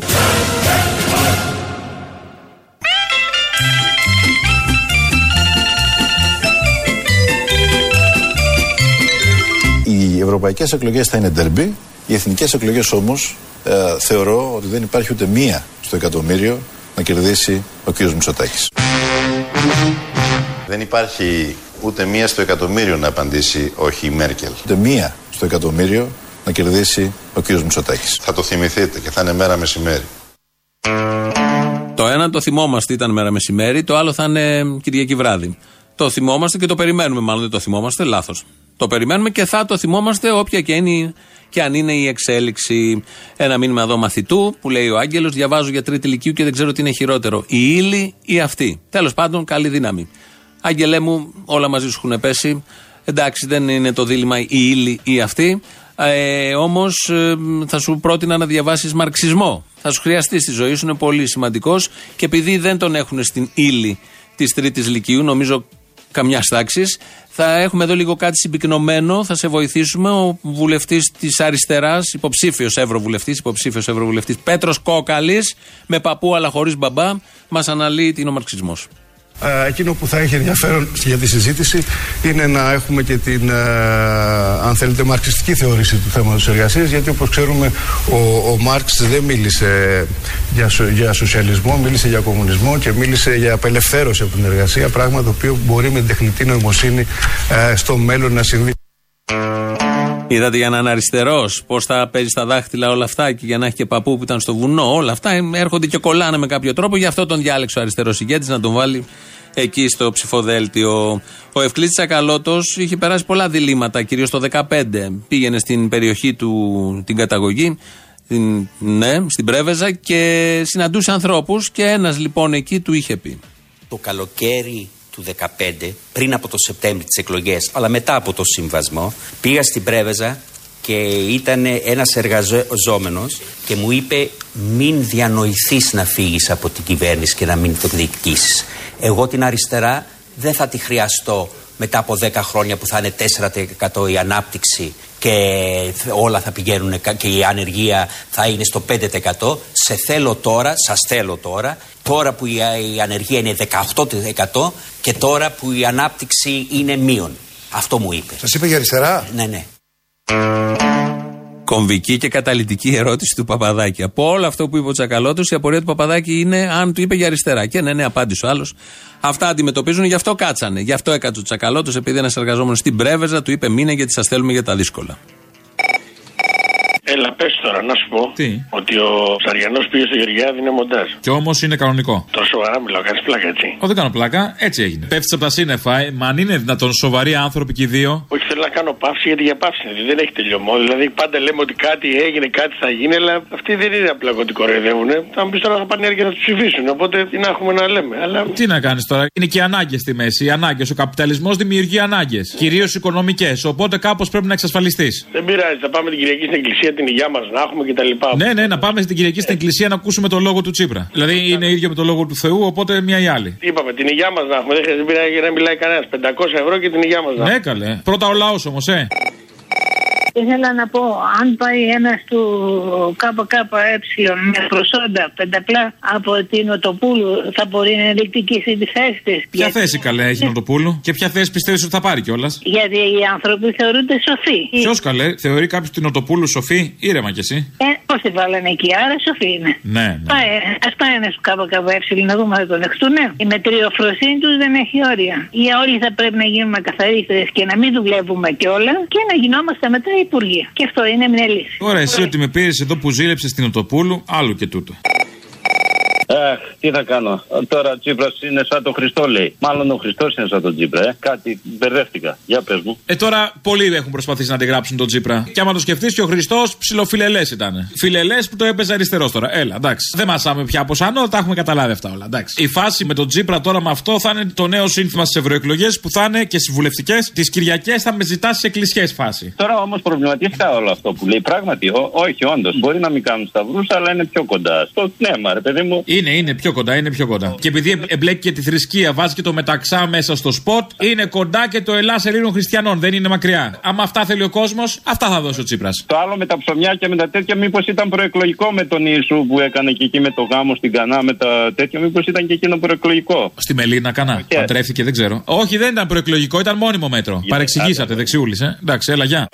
H: Οι ευρωπαϊκές εκλογές θα είναι ντερμπι. Οι εθνικές εκλογές όμως θεωρώ ότι δεν υπάρχει ούτε μία στο εκατομμύριο να κερδίσει ο κ. Μητσοτάκης. Δεν υπάρχει ούτε μία στο εκατομμύριο να απαντήσει όχι η Μέρκελ. Ούτε μία στο εκατομμύριο να κερδίσει ο κ. Μητσοτάκης. Θα το θυμηθείτε και θα είναι μέρα μεσημέρι.
C: Το ένα το θυμόμαστε, ήταν μέρα μεσημέρι, το άλλο θα είναι Κυριακή βράδυ. Το θυμόμαστε και το περιμένουμε, μάλλον δεν το θυμόμαστε, λάθος. Το περιμένουμε και θα το θυμόμαστε όποια και, είναι, και αν είναι η εξέλιξη. Ένα μήνυμα εδώ μαθητού που λέει ο Άγγελος: Διαβάζω για τρίτη ηλικίου και δεν ξέρω τι είναι χειρότερο. Η ύλη ή αυτή. Τέλος πάντων, καλή δύναμη. Άγγελέ μου, όλα μαζί σου έχουν πέσει. Εντάξει, δεν είναι το δίλημα η ύλη ή αυτή. Ε, Όμως θα σου πρότεινα να διαβάσεις μαρξισμό. Θα σου χρειαστεί στη ζωή σου, είναι πολύ σημαντικός. Και επειδή δεν τον έχουν στην ύλη της τρίτης Λυκειού, νομίζω καμιάς τάξης. Θα έχουμε εδώ λίγο κάτι συμπυκνωμένο, θα σε βοηθήσουμε. Ο βουλευτής της αριστεράς, υποψήφιος ευρωβουλευτής, υποψήφιος ευρωβουλευτής Πέτρος Κόκαλης, με παππού αλλά χωρίς μπαμπά, μας αναλύει τι είναι ο μαρξισμός.
M: Ε, εκείνο που θα έχει ενδιαφέρον για τη συζήτηση είναι να έχουμε και την, ε, αν θέλετε, μαρξιστική θεώρηση του θέματος εργασίας γιατί όπως ξέρουμε ο, ο Μάρξ δεν μίλησε για, σο- για σοσιαλισμό, μίλησε για κομμουνισμό και μίλησε για απελευθέρωση από την εργασία πράγμα το οποίο μπορεί με την τεχνητή νοημοσύνη ε, στο μέλλον να συμβεί.
C: Είδατε για να είναι αριστερός, πώς θα παίζει στα δάχτυλα όλα αυτά και για να έχει και παππού που ήταν στο βουνό. Όλα αυτά έρχονται και κολλάνε με κάποιο τρόπο. Γι' αυτό τον διάλεξε ο αριστερός ηγέτης να τον βάλει εκεί στο ψηφοδέλτιο. Ο Ευκλήτη Τσακαλώτος είχε περάσει πολλά διλήμματα, κυρίως το 2015. Πήγαινε στην περιοχή του την καταγωγή, την, ναι, στην Πρέβεζα και συναντούσε ανθρώπους και ένας λοιπόν εκεί του είχε πει.
F: Το καλοκαίρι του 2015, πριν από το Σεπτέμβρη τις εκλογές, αλλά μετά από το συμβασμό, πήγα στην Πρέβεζα και ήταν ένας εργαζόμενος και μου είπε μην διανοηθείς να φύγεις από την κυβέρνηση και να μην το διοικήσεις. Εγώ την αριστερά δεν θα τη χρειαστώ μετά από 10 χρόνια που θα είναι 4% η ανάπτυξη και όλα θα πηγαίνουν κα- και η ανεργία θα είναι στο 5%. Σε θέλω τώρα, σας θέλω τώρα, τώρα που η, η ανεργία είναι 18% και τώρα που η ανάπτυξη είναι μείον. Αυτό μου είπε.
L: Σας είπε για αριστερά;
F: Ναι, ναι.
C: Κομβική και καταλητική ερώτηση του Παπαδάκη. Από όλο αυτό που είπε ο Τσακαλώτος, η απορία του Παπαδάκη είναι αν του είπε για αριστερά. Και ναι, ναι, απάντησε ο άλλος. Αυτά αντιμετωπίζουν, γι' αυτό κάτσανε. Γι' αυτό έκατσε ο Τσακαλώτος, επειδή ένας εργαζόμενος στην Πρέβεζα του είπε μήνε γιατί σας θέλουμε για τα δύσκολα.
N: Έλα, πες τώρα, να σου πω.
O: Τι;
N: Ότι ο Ψαριανό πήγε στο Γεωργιάδη είναι μοντάζ.
O: Και όμως είναι κανονικό.
N: Τόσο σοβαρά μιλάω, κάνεις πλάκα έτσι.
O: Ω, δεν κάνω πλάκα, έτσι έγινε. Πέφτεις από τα σύννεφα, ε, μα αν είναι δυνατόν σοβαροί άνθρωποι και οι δύο.
N: Όχι, θέλω να κάνω παύση γιατί για παύση είναι. Δεν έχει τελειωμό. Δηλαδή πάντα λέμε ότι κάτι έγινε, κάτι θα γίνει, αλλά αυτοί δεν είναι απλά ότι κοροϊδεύουν. Θα μου πεις τώρα θα πάνε έρχεται να τους ψηφίσουν. Οπότε τι να έχουμε να λέμε. Αλλά
O: Τι να κάνεις τώρα, είναι και οι ανάγκες στη μέση. Οι ανάγκες. Ο καπιταλισμός δημιουργεί ανάγκες. Κυρίως οικονομικές. Οπότε κάπως πρέπει να εξασφαλιστείς.
N: δεν πειράζει. Θα πάμε την Κυριακή στην εκκλησία την υγειά μας να έχουμε κτλ.
O: Ναι, ναι, να πάμε στην Κυριακή στην Εκκλησία να ακούσουμε το λόγο του Τσίπρα. Δηλαδή είναι ίδιο με το λόγο του Θεού, οπότε μία ή άλλη.
N: Τι είπαμε, την υγειά μας να έχουμε. Δεν χρειάζεται δεν πειράζει να μιλάει κανένας. 500 ευρώ και την υγειά μας να έχουμε.
O: Ναι, καλέ. Πρώτα ο λαός όμως, ε.
P: Ήθελα να πω, αν πάει ένας του ΚΚΕ με προσόντα πενταπλά από την Οτοπούλου, θα μπορεί να διεκδικήσει τη θέση της.
O: Ποια θέση καλέ έχει Νοτοπούλου και ποια θέση πιστεύεις ότι θα πάρει κιόλας;
P: Γιατί οι άνθρωποι θεωρούνται σοφοί.
O: Ποιος καλέ, θεωρεί κάποιος την Νοτοπούλου σοφή, ήρεμα κι εσύ;
P: Ε, Πώς τη βάλανε εκεί, άρα σοφοί είναι.
O: Ναι, ναι.
P: Πάει, ας πάει ένας του ΚΚΕ να δούμε να το δεχτούν. Η μετριοφροσύνη τους δεν έχει όρια. Ή όλοι θα πρέπει να γίνουμε καθαρίστερε και να μην δουλεύουμε κιόλας και να γινόμαστε μετά υπουργοί. Και αυτό είναι μια λύση.
O: Τώρα εσύ ότι με πήρες εδώ που ζήλεψες την Νοτοπούλου, άλλο και τούτο.
Q: Αχ, τι θα κάνω. Τώρα ο Τσίπρας είναι σαν τον Χριστό, λέει. Μάλλον ο Χριστός είναι σαν τον Τσίπρα, ε. Κάτι μπερδεύτηκα. Για πες μου.
O: Ε, τώρα πολλοί έχουν προσπαθήσει να αντιγράψουν τον Τσίπρα. Και άμα το σκεφτείς, και ο Χριστός ψιλοφιλελές ήταν. Φιλελές που το έπαιζε αριστερός τώρα. Έλα, εντάξει. Δεν μασάμε πια από σανό, τα έχουμε καταλάβει αυτά όλα. Εντάξει. Η φάση με τον Τσίπρα τώρα με αυτό θα είναι το νέο σύνθημα στις ευρωεκλογές που θα είναι και στις βουλευτικές. Τις Κυριακές θα με ζητάς σε εκκλησιές φάση.
Q: Τώρα όμως προβληματίστηκα όλο αυτό που λέει. Πράγματι, ό, όχι, όντως. Μπορεί να μην κάνουν σταυρούς, αλλά είναι πιο κοντά. Στο πνεύμα, ρε παιδί μου.
O: Είναι, είναι πιο κοντά, είναι πιο κοντά. Και επειδή εμ- εμπλέκει και τη θρησκεία, βάζει και το μεταξά μέσα στο σποτ, είναι κοντά και το Ελλάς Ελλήνων Χριστιανών, δεν είναι μακριά. Άμα αυτά θέλει ο κόσμος, αυτά θα δώσει ο Τσίπρας.
Q: Το άλλο με τα ψωμιά και με τα τέτοια, μήπως ήταν προεκλογικό με τον Ιησού που έκανε και εκεί με το γάμο στην Κανά με τα τέτοια, μήπως ήταν και εκείνο προεκλογικό;
O: Στη Μελίνα κανά.
Q: Και-
O: Παντρεύτηκε, δεν ξέρω. Όχι, δεν ήταν προεκλογικό, ήταν μόνιμο μέτρο. Παρεξηγήσατε, δεξιούλης, ε. Εντάξει, έλα, γεια.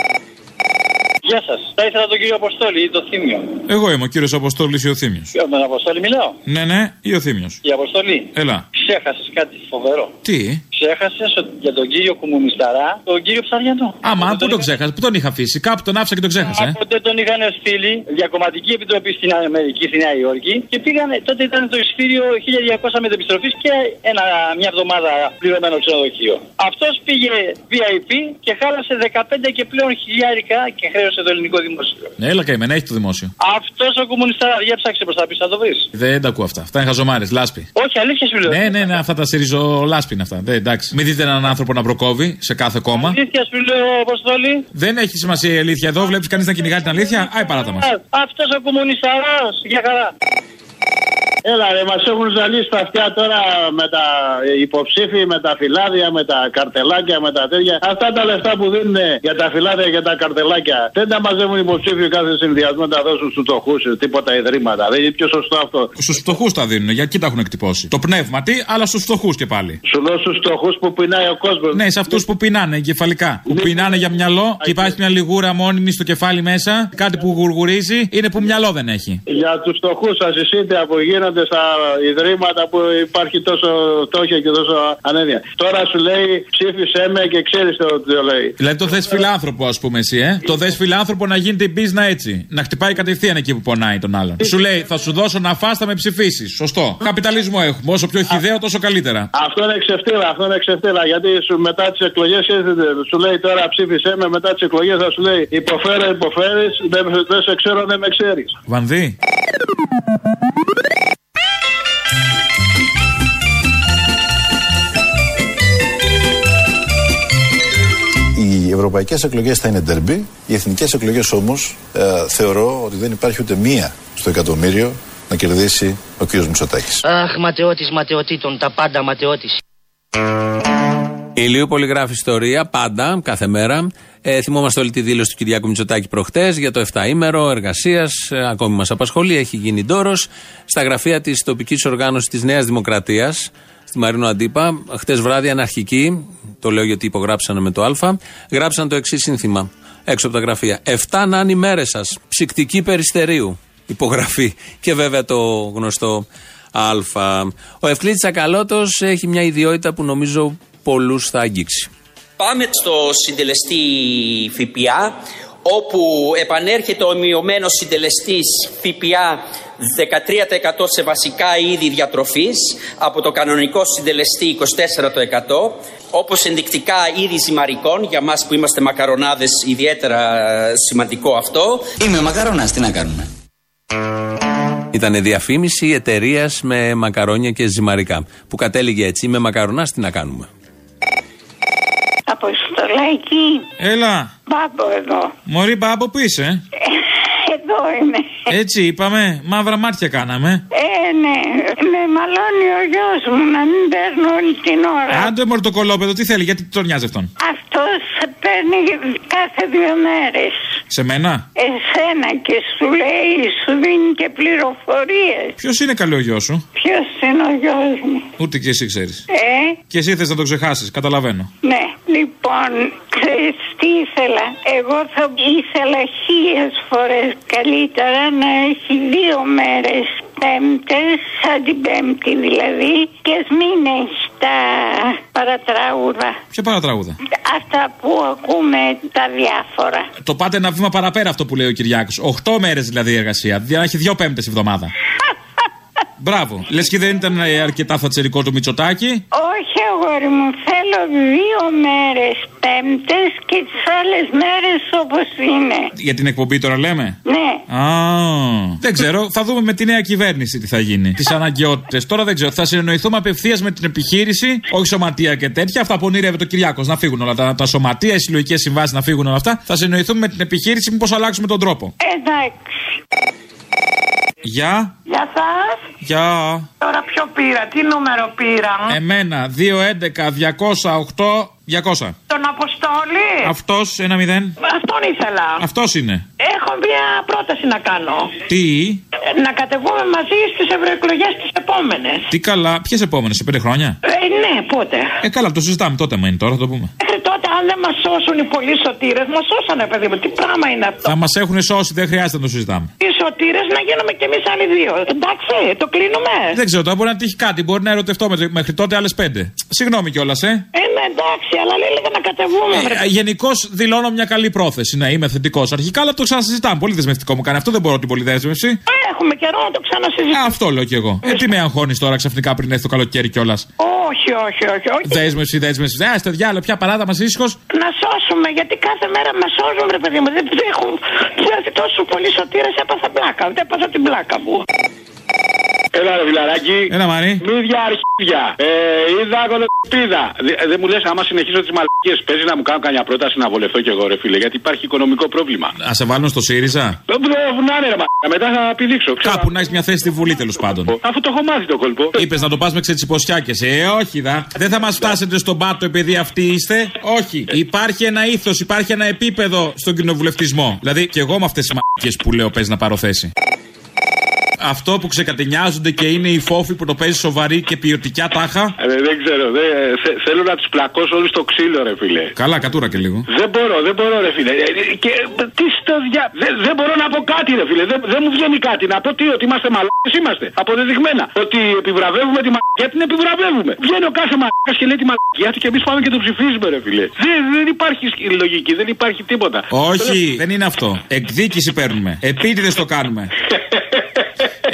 R: Γεια σας. Θα ήθελα τον κύριο Αποστόλη ή το Θήμιο.
O: Εγώ είμαι ο κύριος Αποστόλης ή ο Θήμιος.
R: Με τον Αποστόλη μιλάω.
O: Ναι, ναι, ή ο Θήμιος.
R: Η Αποστολή.
O: Έλα.
R: Ξέχασες κάτι φοβερό.
O: Τι;
R: Ξέχασες για τον κύριο Κομμουνισταρά, τον κύριο Ψαριανό.
O: Άμα, πού τον ξέχασες, πού τον είχα αφήσει; Κάπου τον άφησα και τον ξέχασε. ε.
R: Τότε τον είχαν στείλει διακομματική επιτροπή στην Αμερική, στη Νέα Υόρκη και πήγανε, τότε ήταν το εισιτήριο 1200 μετεπιστροφής και ένα, μια εβδομάδα πληρωμένο ξενοδοχείο. Αυτός πήγε VIP και χάλασε 15 και πλέον χιλιάρικα και χρέωσε το ελληνικό δημόσιο.
O: Ναι, έλα καημένα, έχει το δημόσιο.
R: Αυτός ο κομμουνιστάρα, για ψάξε προ τα πίσω, θα το βρεις.
O: Δεν τα ακούω αυτά. Αυτά είναι χαζομάρες, λάσπη.
R: Όχι, αλήθεια σου λέω.
O: Ναι, ναι, ναι, αυτά τα σιριζο λάσπη είναι αυτά. Δεν, εντάξει. Μην δείτε έναν άνθρωπο να προκόβει σε κάθε κόμμα.
R: Αλήθεια σου λέω, Αποστόλη.
O: Δεν έχει σημασία η αλήθεια εδώ. Βλέπεις κανείς να κυνηγάει την αλήθεια; Άι παράτα μας.
R: Αυτός ο κομμουνισταρά, για χαρά.
M: Έλα, ρε, μας έχουν ζαλίσει τα αυτιά τώρα με τα υποψήφοι, με τα φυλάδια, με τα καρτελάκια, με τα τέτοια. Αυτά τα λεφτά που δίνουν για τα φυλάδια και τα καρτελάκια δεν τα μαζεύουν υποψήφοι κάθε συνδυασμό, τα δώσουν στους φτωχούς, τίποτα ιδρύματα. Δεν είναι πιο σωστό αυτό.
O: Στους φτωχούς τα δίνουν, για εκεί τα έχουν εκτυπώσει; Το πνεύμα τι, αλλά στους φτωχούς και πάλι.
M: Σου λέω στους φτωχούς που πεινάει ο κόσμος.
O: Ναι, σε αυτούς που πεινάνε εγκεφαλικά. Που πεινάνε για μυαλό και υπάρχει μια λιγούρα μόνιμη στο κεφάλι μέσα, κάτι που γουργουρίζει, είναι που μυαλό δεν έχει.
M: Για τους φτωχούς ασυσίτια που γίνονται στα ιδρύματα που υπάρχει τόσο φτώχεια και τόσο ανέδεια. Τώρα σου λέει ψήφισέ με και ξέρεις το τι το λέει.
O: Δηλαδή το θες φιλάνθρωπο, ας πούμε εσύ, ε; Το θες φιλάνθρωπο να γίνεται η μπίζνα έτσι. Να χτυπάει κατευθείαν εκεί που πονάει τον άλλον. Σου λέει θα σου δώσω να φας, θα με ψηφίσεις. Σωστό. Καπιταλισμό έχουμε. Όσο πιο χιδαίο, τόσο καλύτερα.
M: Αυτό είναι ξεφτύλα, αυτό είναι ξεφτύλα. Γιατί σου, μετά τις εκλογές σου λέει τώρα ψήφισέ με, μετά τις εκλογές θα σου λέει υποφέρε, υποφέρεις, δεν, δεν σε ξέρω, δεν με ξέρεις.
O: Βανδύ.
H: Οι ευρωπαϊκές εκλογές θα είναι ντερμπή. Οι εθνικές εκλογές όμως θεωρώ ότι δεν υπάρχει ούτε μία στο εκατομμύριο να κερδίσει ο κ. Μητσοτάκης.
S: Αχ, ματαιώτης ματαιωτήτων, τα πάντα ματαιώτης.
C: Ηλίου πολυγράφει ιστορία πάντα, κάθε μέρα. Ε, θυμόμαστε όλη τη δήλωση του Κυριάκου Μητσοτάκη προχτές για το 7ήμερο εργασίας. Ε, ακόμη μας απασχολεί, έχει γίνει ντόρος. Στα γραφεία της τοπικής οργάνωσης της Νέας Δημοκρατίας, στη Μαρίνο Αντίπα, χτες βράδυ αναρχική, το λέω γιατί υπογράψανε με το Α, γράψαν το εξής σύνθημα έξω από τα γραφεία. Εφτά να είναι οι μέρες σας. Ψυκτική περιστερίου. Υπογραφή. Και βέβαια το γνωστό Α. Ο Ευκλήτη Ακαλώτος έχει μια ιδιότητα που νομίζω πολλούς θα αγγίξει.
F: Πάμε στο συντελεστή ΦΠΑ, όπου επανέρχεται ο μειωμένος συντελεστής ΦΠΑ 13% σε βασικά είδη διατροφής από το κανονικό συντελεστή 24% όπως ενδεικτικά είδη ζυμαρικών για μας που είμαστε μακαρονάδες ιδιαίτερα ε, σημαντικό αυτό
S: Είμαι μακαρονάς, τι να κάνουμε;
C: Ήταν διαφήμιση εταιρείας με μακαρόνια και ζυμαρικά. Που κατέληγε έτσι, με μακαρονάς, τι να κάνουμε;
T: Αποστολάκη,
O: Έλα.
T: μπάμπο εδώ.
O: Μωρή μπάμπο που είσαι;
T: Εδώ είμαι.
O: Έτσι είπαμε. Μαύρα μάτια κάναμε.
T: Ε, ναι. Με μαλώνει ο γιος μου να μην παίρνω όλη την ώρα.
O: Άντε μωρή το κολόπεδο, τι θέλει, γιατί τον νοιάζει αυτόν;
T: Αυτός παίρνει κάθε δύο μέρες.
O: Σε μένα;
T: Εσένα και σου λέει, σου δίνει και πληροφορίες.
O: Ποιος είναι καλό γιος σου;
T: Ποιος είναι ο γιος μου;
O: Ούτε και εσύ ξέρεις.
T: Ε,
O: Και εσύ θες να το ξεχάσεις, καταλαβαίνω.
T: ναι. Λοιπόν, ξέρεις τι ήθελα. Εγώ θα ήθελα χίλιες φορές καλύτερα να έχει δύο μέρες πέμπτες, σαν την πέμπτη δηλαδή, και ας μην έχει τα παρατράγουδα.
O: Ποια παρατράγουδα;
T: Αυτά που ακούμε τα διάφορα.
O: Το πάτε ένα βήμα παραπέρα αυτό που λέει ο Κυριάκος. Οχτώ μέρες δηλαδή εργασία. Για να έχει δύο πέμπτες εβδομάδα. Μπράβο. Λες και δεν ήταν ε, αρκετά θατσερικό το Μητσοτάκι.
T: Όχι αγόρι μου, θέλω δύο μέρες πέμπτες και τις άλλες μέρες όπως είναι.
O: Για την εκπομπή τώρα λέμε;
T: Ναι.
O: Α, δεν ξέρω. Θα δούμε με τη νέα κυβέρνηση τι θα γίνει. Τις αναγκαιότητες. Τώρα δεν ξέρω. Θα συνεννοηθούμε απευθείας με την επιχείρηση, όχι σωματεία και τέτοια. Αυτά που ονειρεύεται ο Κυριάκος να φύγουν όλα τα, τα σωματεία, οι συλλογικές συμβάσεις να φύγουν όλα αυτά. Θα συνεννοηθούμε με την επιχείρηση μήπως αλλάξουμε τον τρόπο.
T: Εντάξει.
O: Γεια.
U: Γεια σας.
O: Γεια.
U: Τώρα ποιο πήρα, τι νούμερο πήρα;
O: Εμένα. 2, 11, 208, 200.
U: Τον Αποστόλη;
O: Αυτός, ένα μηδέν.
U: Αυτόν ήθελα.
O: Αυτός είναι.
U: Έχω μια πρόταση να κάνω.
O: Τι;
U: Ε, Να κατεβούμε μαζί στις ευρωεκλογές τις επόμενες.
O: Τι καλά. Ποιες επόμενες, σε πέντε χρόνια;
U: Ε, ναι, πότε;
O: Ε, καλά, το συζητάμε τότε μου είναι τώρα, θα το πούμε.
U: Μέχρι τότε, αν δεν μας σώσουν οι πολλοί σωτήρες, μας σώσανε, παιδί μου. Τι πράγμα είναι αυτό;
O: Θα μας έχουν σώσει, δεν χρειάζεται να το συζητάμε.
U: Οι σωτήρες να γίνουμε κι εμείς άλλοι δύο. Εντάξει, το κλείνουμε.
O: Δεν ξέρω, τώρα μπορεί να τύχει κάτι. Μπορεί να ερωτευτώ με- μέχρι τότε άλλες πέντε. Συγγνώμη κιόλας, ε.
U: Ε, ναι, εντάξει, αλλά λέει λίγα να κατεβούμε. βρε.
O: Γενικώς δηλώνω μια καλή πρόθεση. Ναι, είμαι θετικός. Αρχικά, αλλά το ξανασυζητάμε. Πολύ δεσμευτικό μου κάνει. Αυτό δεν μπορώ την πολύ δέσμευση.
U: Ε, Έχουμε καιρό να το ξανασυζητήσουμε.
O: Αυτό λέω κι εγώ. Ε, τι με αγχώνεις τώρα ξαφνικά πριν έρθει το καλοκαίρι κιόλας;
U: Όχι, όχι, όχι. όχι.
O: Δέσμευση, δέσμευση. Ε, στο διάλογο, πια παράδα μας ήσυχος;
U: Να σώσουμε, γιατί κάθε μέρα με σώζουν, ρε παιδί μου. Δεν έχουν. Δηλαδή τόσο πολλοί σωτήρες έπαθα πλάκα. Δεν έπαθα την πλάκα μου.
V: Έλα, ρε φιλαράκι.
O: Έλα, Μάρι.
V: Μύδια αρχίδια. Ε, είδα κολοπίδα. Δεν μου λες, άμα συνεχίσω τις μαλακίες, παίζει να μου κάνουν καμιά πρόταση να βολευτώ κι εγώ, ρε φίλε, γιατί υπάρχει οικονομικό πρόβλημα.
O: Α σε βάλουν στο ΣΥΡΙΖΑ;
V: Ε, Να είναι, ρε μα. Μετά θα πηδήξω. Ξέρω.
O: Κάπου να έχει μια θέση στη Βουλή τέλος πάντων.
V: Αφού το έχω μάθει το κόλπο.
O: Είπες να το πας με ξετσιποσιάκες. Ε, όχι, δα. Δεν θα μας φτάσετε στον πάτο επειδή αυτοί είστε; Όχι. Υπάρχει ένα ήθος, υπάρχει ένα επίπεδο στον κοινοβουλευτισμό. Δηλαδή και εγώ με αυτές τις μαλακίες που λέω παίζει να πάρω θέση. Αυτό που ξεκατενιάζονται και είναι οι φόφοι που το παίζει σοβαρή και ποιοτικά τάχα.
V: Ε, δεν ξέρω. Δεν, θε- θέλω να τους πλακώσω όλους στο ξύλο, ρε φίλε.
O: Καλά, κατούρα και λίγο.
V: Δεν μπορώ, δεν μπορώ, ρε φίλε. Ε, ε, Και ε, τι στο δια... Δεν, δεν μπορώ να πω κάτι, ρε φίλε. Δεν, δεν μου βγαίνει κάτι. Να πω τι, ότι είμαστε μαλάκες είμαστε. Αποδεδειγμένα. Ότι επιβραβεύουμε τη μαλακία την επιβραβεύουμε. Βγαίνει ο κάθε μαλάκας και λέει τη μαλακία του και εμείς πάμε και το ψηφίζουμε, ρε φίλε. Δεν, δεν υπάρχει σκ- λογική, δεν υπάρχει τίποτα.
O: Όχι, δεν είναι αυτό. Εκδίκηση παίρνουμε. Επίτηδες το κάνουμε.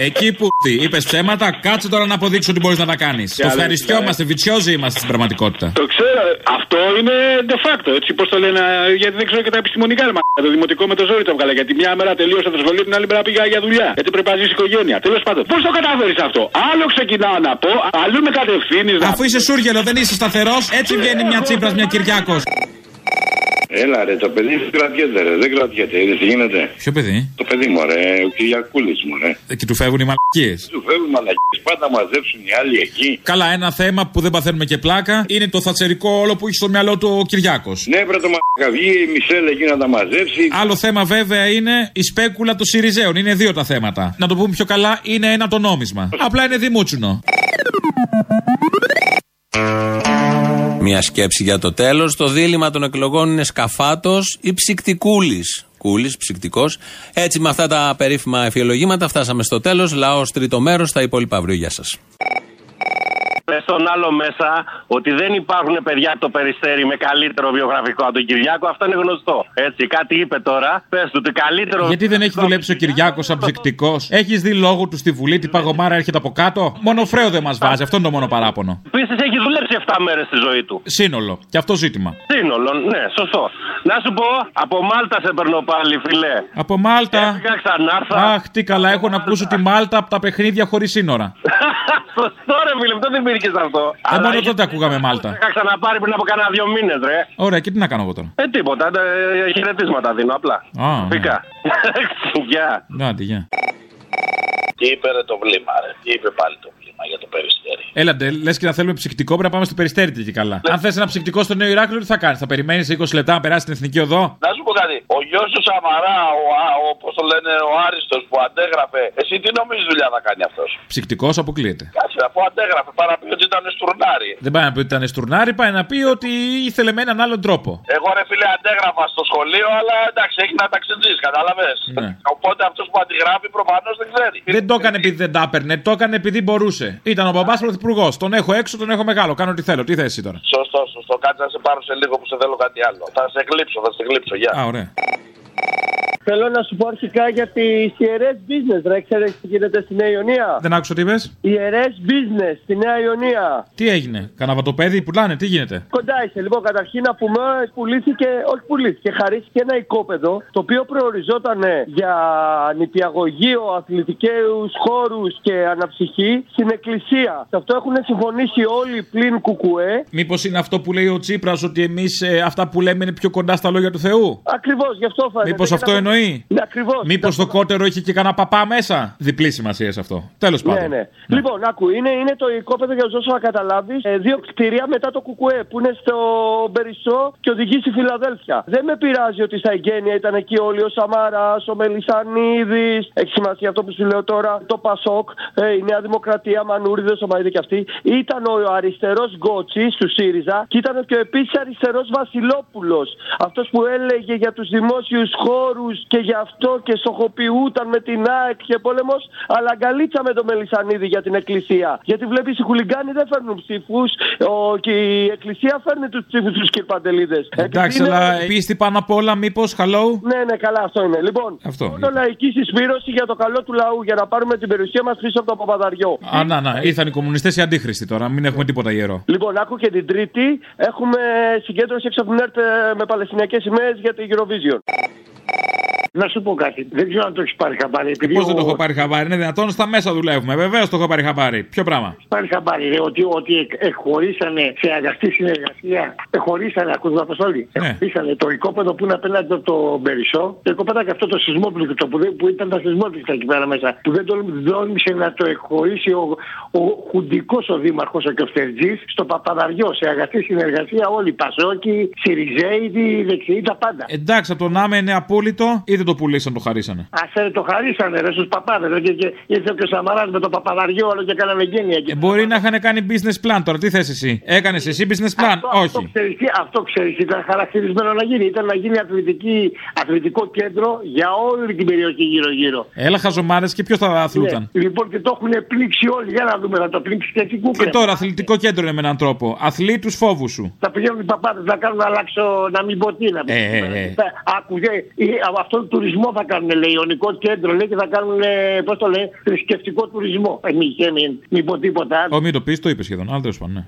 O: Εκεί που είπες ψέματα, κάτσε τώρα να αποδείξω ότι μπορείς να τα κάνεις. Το
V: αλήθεια,
O: ευχαριστιόμαστε, βιτσιόζοι είμαστε στην πραγματικότητα.
V: Το ξέρω, αυτό είναι de facto, έτσι πώς το λένε, γιατί δεν ξέρω και τα επιστημονικά. Ρε, μαλάκα. το δημοτικό με το ζόρι το έβγαλα. Γιατί μια μέρα τελείωσα το σχολείο, την άλλη μέρα πήγα για δουλειά. Γιατί πρέπει να ζήσει οικογένεια. Τέλος πάντων, πώς το καταφέρεις αυτό; Άλλο ξεκινάω να πω, αλλού με κατευθύνεις να
O: Αφού είσαι σούργελο, δεν είσαι σταθερός, έτσι βγαίνει μια τσίπρας, μια Κυριάκος.
W: Έλα ρε, το παιδί δεν κρατιέται ρε, δεν κρατιέται, είδες τι γίνεται;
O: Ποιο παιδί;
W: Το παιδί μου ρε, ο Κυριακούλης μου ρε.
O: Ε, Και του φεύγουν οι μαλακίες.
W: Του φεύγουν μαλακίες, πάντα μαζέψουν οι άλλοι εκεί.
O: Καλά, ένα θέμα που δεν παθαίνουμε και πλάκα είναι το θατσερικό όλο που έχει στο μυαλό του ο Κυριάκος.
W: Ναι, πρέπει το μαλακα βγει η Μισελ εκεί να τα μαζέψει.
O: Άλλο θέμα βέβαια είναι η σπέκουλα των Σιριζέων. Είναι δύο τα θέματα. Να το πούμε πιο καλά, είναι ένα το νόμισμα. Απλά είναι δημούτσουνο.
C: Μια σκέψη για το τέλος. Το δίλημα των εκλογών είναι σκαφάτος ή ψυκτικούλης. Κούλης, ψυκτικός. Έτσι, με αυτά τα περίφημα εφιολογήματα, φτάσαμε στο τέλος. Λαός τρίτο μέρος, τα υπόλοιπα αύριο. Γεια σας.
X: Πες στον άλλο μέσα ότι δεν υπάρχουν παιδιά από το περιστέρι με καλύτερο βιογραφικό από τον Κυριάκο. Αυτό είναι γνωστό. Έτσι, κάτι είπε τώρα. Πες του ότι καλύτερο.
O: Γιατί δεν έχει δουλέψει ο Κυριάκος σαν ψυκτικό. Έχεις δει λόγο του στη Βουλή, την παγωμάρα έρχεται από κάτω; Μόνο φρέο δεν μας βάζει. Αυτό είναι το μόνο παράπονο.
X: Επίσης έχει δουλέψει 7 μέρες στη ζωή του.
O: Σύνολο. Και αυτό ζήτημα.
X: Σύνολο, ναι, σωστό. Να σου πω, από Μάλτα σε παίρνω πάλι, φιλέ.
O: Από Μάλτα.
X: Έφυγα ξανάρθα.
O: Αχ, τι καλά, έχω να ακούσω τη Μάλτα από τα παιχνίδια χωρίς σύνορα.
X: Σωστό, ρε φίλε, δεν την πήρε αυτό.
O: Ε, μόνο τότε ακούγαμε Μάλτα.
X: Είχα ξαναπάρει πριν από κανένα δύο μήνες, ρε.
O: Ωραία, και τι να κάνω εγώ τώρα;
X: Ε, τίποτα. ε, χαιρετίσματα δίνω απλά.
O: Α,
X: Φύκα. Γεια.
O: ναι. Άντε, γεια.
W: Τι είπε ρε το βλήμα ρε, τι είπε πάλι το βλήμα για το περιστέρι.
O: Έλατε, λες και να θέλουμε ψυκτικό, πρέπει να πάμε στο περιστέρι και καλά. Αν θες ένα ψυκτικό στο νέο Ηράκλειο, τι θα κάνεις, θα περιμένεις 20 λεπτά να περάσει την εθνική οδό;
W: Να σου πω κάτι, ο γιος του Σαμαρά, ο, Α- ο, πώς το λένε, ο Άριστος που αντέγραφε, εσύ τι νομίζεις δουλειά θα κάνει αυτός;
O: Ψυκτικός αποκλείεται.
W: Κάτσε, αφού αντέγραφε, πάρα πει ότι ήταν στουρνάρι.
O: Δεν πάει να πει ότι ήταν στουρνάρι, πάει να πει ότι ήθελε με έναν άλλον τρόπο.
W: Εγώ ρε φίλε αντέγραφα στο σχολείο, αλλά εντάξει, έχει να ταξιδίσει, κατάλαβες;
O: Ναι.
W: Οπότε αυτός που αντιγράφει προφανώς δεν ξέρει.
O: Δεν το έκανε επειδή δεν τα έπαιρνε, το έκανε επειδή μπορούσε. Ήταν ο μπαμπάς πρωθυπουργός. Τον έχω έξω, τον έχω μεγάλο. Κάνω ό,τι θέλω. Τι θέση τώρα;
W: Σωστό, σωστό. Κάτσε να σε πάρω σε λίγο που σε θέλω κάτι άλλο. Θα σε εκλείψω, θα σε εκλείψω. Γεια.
O: Α, ωραία.
Y: Θέλω να σου πω αρχικά για τι ιερές business, ρε. Ξέρετε τι γίνεται στη Νέα Ιωνία;
O: Δεν άκουσα τι είπες.
Y: Ιερές business στη Νέα Ιωνία.
O: Τι έγινε, Καναβατοπέδι πουλάνε, τι γίνεται;
Y: Κοντά είσαι. Λοιπόν, καταρχήν να πούμε, πουλήθηκε, όχι πουλήθηκε, χαρίστηκε ένα οικόπεδο το οποίο προοριζόταν για νηπιαγωγείο, αθλητικούς χώρους και αναψυχή στην εκκλησία. Σε αυτό έχουν συμφωνήσει όλοι πλην κουκουέ.
O: Μήπως είναι αυτό που λέει ο Τσίπρας ότι εμείς αυτά που λέμε είναι πιο κοντά στα λόγια του Θεού;
Y: Ακριβώς, γι' αυτό φαίνεται.
O: Μήπως
Y: Για
O: αυτό
Y: να-
O: εννοεί.
Y: Ναι, ακριβώς.
O: Μήπως το κότερο είχε και κανένα παπά μέσα. Διπλή σημασία σε αυτό. Τέλος
Y: Ναι,
O: πάντων.
Y: ναι. Λοιπόν, άκου, είναι, είναι το οικόπεδο για να δώσω να καταλάβεις. δύο κτίρια μετά το Κουκουέ που είναι στο Μπερισό και οδηγεί στη Φιλαδέλφια. Δεν με πειράζει ότι στα εγγένεια ήταν εκεί όλοι ο Σαμάρας, ο Μελισανίδης. Έχει σημασία αυτό που σου λέω τώρα. Το Πασόκ, ε, η Νέα Δημοκρατία, Μανούριδες, ο Μαίδη και αυτοί. Ήταν ο αριστερός Γκότσι του ΣΥΡΙΖΑ και ήταν και ο επίσης αριστερός Βασιλόπουλος. Αυτός που έλεγε για τους δημόσιους χώρους και γι' αυτό και στοχοποιούταν με την ΑΕΚ και πόλεμος, αλλά αγκαλίτσα με το Μελισανίδη για την Εκκλησία. Γιατί βλέπεις οι χουλιγκάνοι δεν φέρνουν ψήφους και η Εκκλησία φέρνει τους ψήφους τους κυρπαντελίδε.
O: Εντάξει, αλλά πίστη πάνω απ' όλα, μήπως, hello;
Y: Ναι, ναι, καλά, αυτό είναι. Λοιπόν,
O: Αυτό.
Y: μόνο λαϊκή συσπήρωση για το καλό του λαού, για να πάρουμε την περιουσία μας πίσω από το Παπαδαριό.
O: Α, να, να, ήρθαν οι κομμουνιστές οι αντίχρηστοι τώρα. Μην έχουμε τίποτα ιερό.
Y: Λοιπόν, άκου και την Τρίτη έχουμε συγκέντρωση έξω από την ΕΡΤ ε, με Παλαιστινιακές σημαίες για την Eurovision.
Z: Να σου πω κάτι. Δεν ξέρω αν το έχεις πάρει χαμπάρι. Επειδή
O: Πώς δεν το έχω πάρει χαμπάρι; Είναι δυνατόν στα μέσα δουλεύουμε. Βεβαίως το έχω πάρει χαμπάρι. Ποιο πράγμα;
Z: Πάρει χαμπάρι. Ρε, ότι, ότι εχωρίσανε σε αγαστή συνεργασία. Εχωρίσανε, ακούτε αποστολή.
O: Ναι.
Z: Εχωρίσανε το οικόπεδο που είναι απέναντι από το Και Το και αυτό το σεισμόπληκτο που, που ήταν τα σεισμόπληκτα εκεί πέρα μέσα. Που δεν τόλμησε να το εχωρίσει ο, ο χουντικός ο δήμαρχος ο Κεφτεργή στο Παπαδαριό. Σε αγαστή συνεργασία όλοι οι Πασόκοι, Σιριζέοι, δεξιοί τα πάντα.
O: Εντάξει, από το να είναι απόλυτο, είτε το πουλήσαν, το χαρίσανε.
Z: Α το χαρίσανε ρε στους παπάδες. Και, και ήρθε και ο Σαμαράς με το Παπαδαριό όλο και κάναμε γένεια εκεί.
O: Ε, μπορεί να είχαν κάνει business plan τώρα. Τι θες εσύ. Έκανες εσύ business plan;
Z: Αυτό
O: Όχι.
Z: ξέρεις, τι, αυτό ξέρεις, τι ήταν χαρακτηρισμένο να γίνει. Ήταν να γίνει αθλητική, αθλητικό κέντρο για όλη την περιοχή γύρω-γύρω.
O: Έλα χαζομάρες και ποιος θα αθλούταν;
Z: Ναι. Λοιπόν, και το έχουν πλήξει όλοι. Για να δούμε, να το πλήξει και εκεί κούκλε.
O: Και τώρα αθλητικό κέντρο είναι με έναν τρόπο. Αθλεί τους φόβους σου.
Z: Θα πηγαίνουν οι παπάδες να κάνουν να αλλάξω, να μην πω τι να
O: Ε, ε, ε.
Z: Άκουγε, αυτόν τον τουρισμό θα κάνουν, λέει, ιονικό κέντρο, λέει, και θα κάνουν, πώς το λέει, θρησκευτικό τουρισμό. Ε, μην, μην, μην πω τίποτα άλλο.
O: Ω, μην το πεις, το είπες σχεδόν. Αλλά τέλος πάντων, ναι.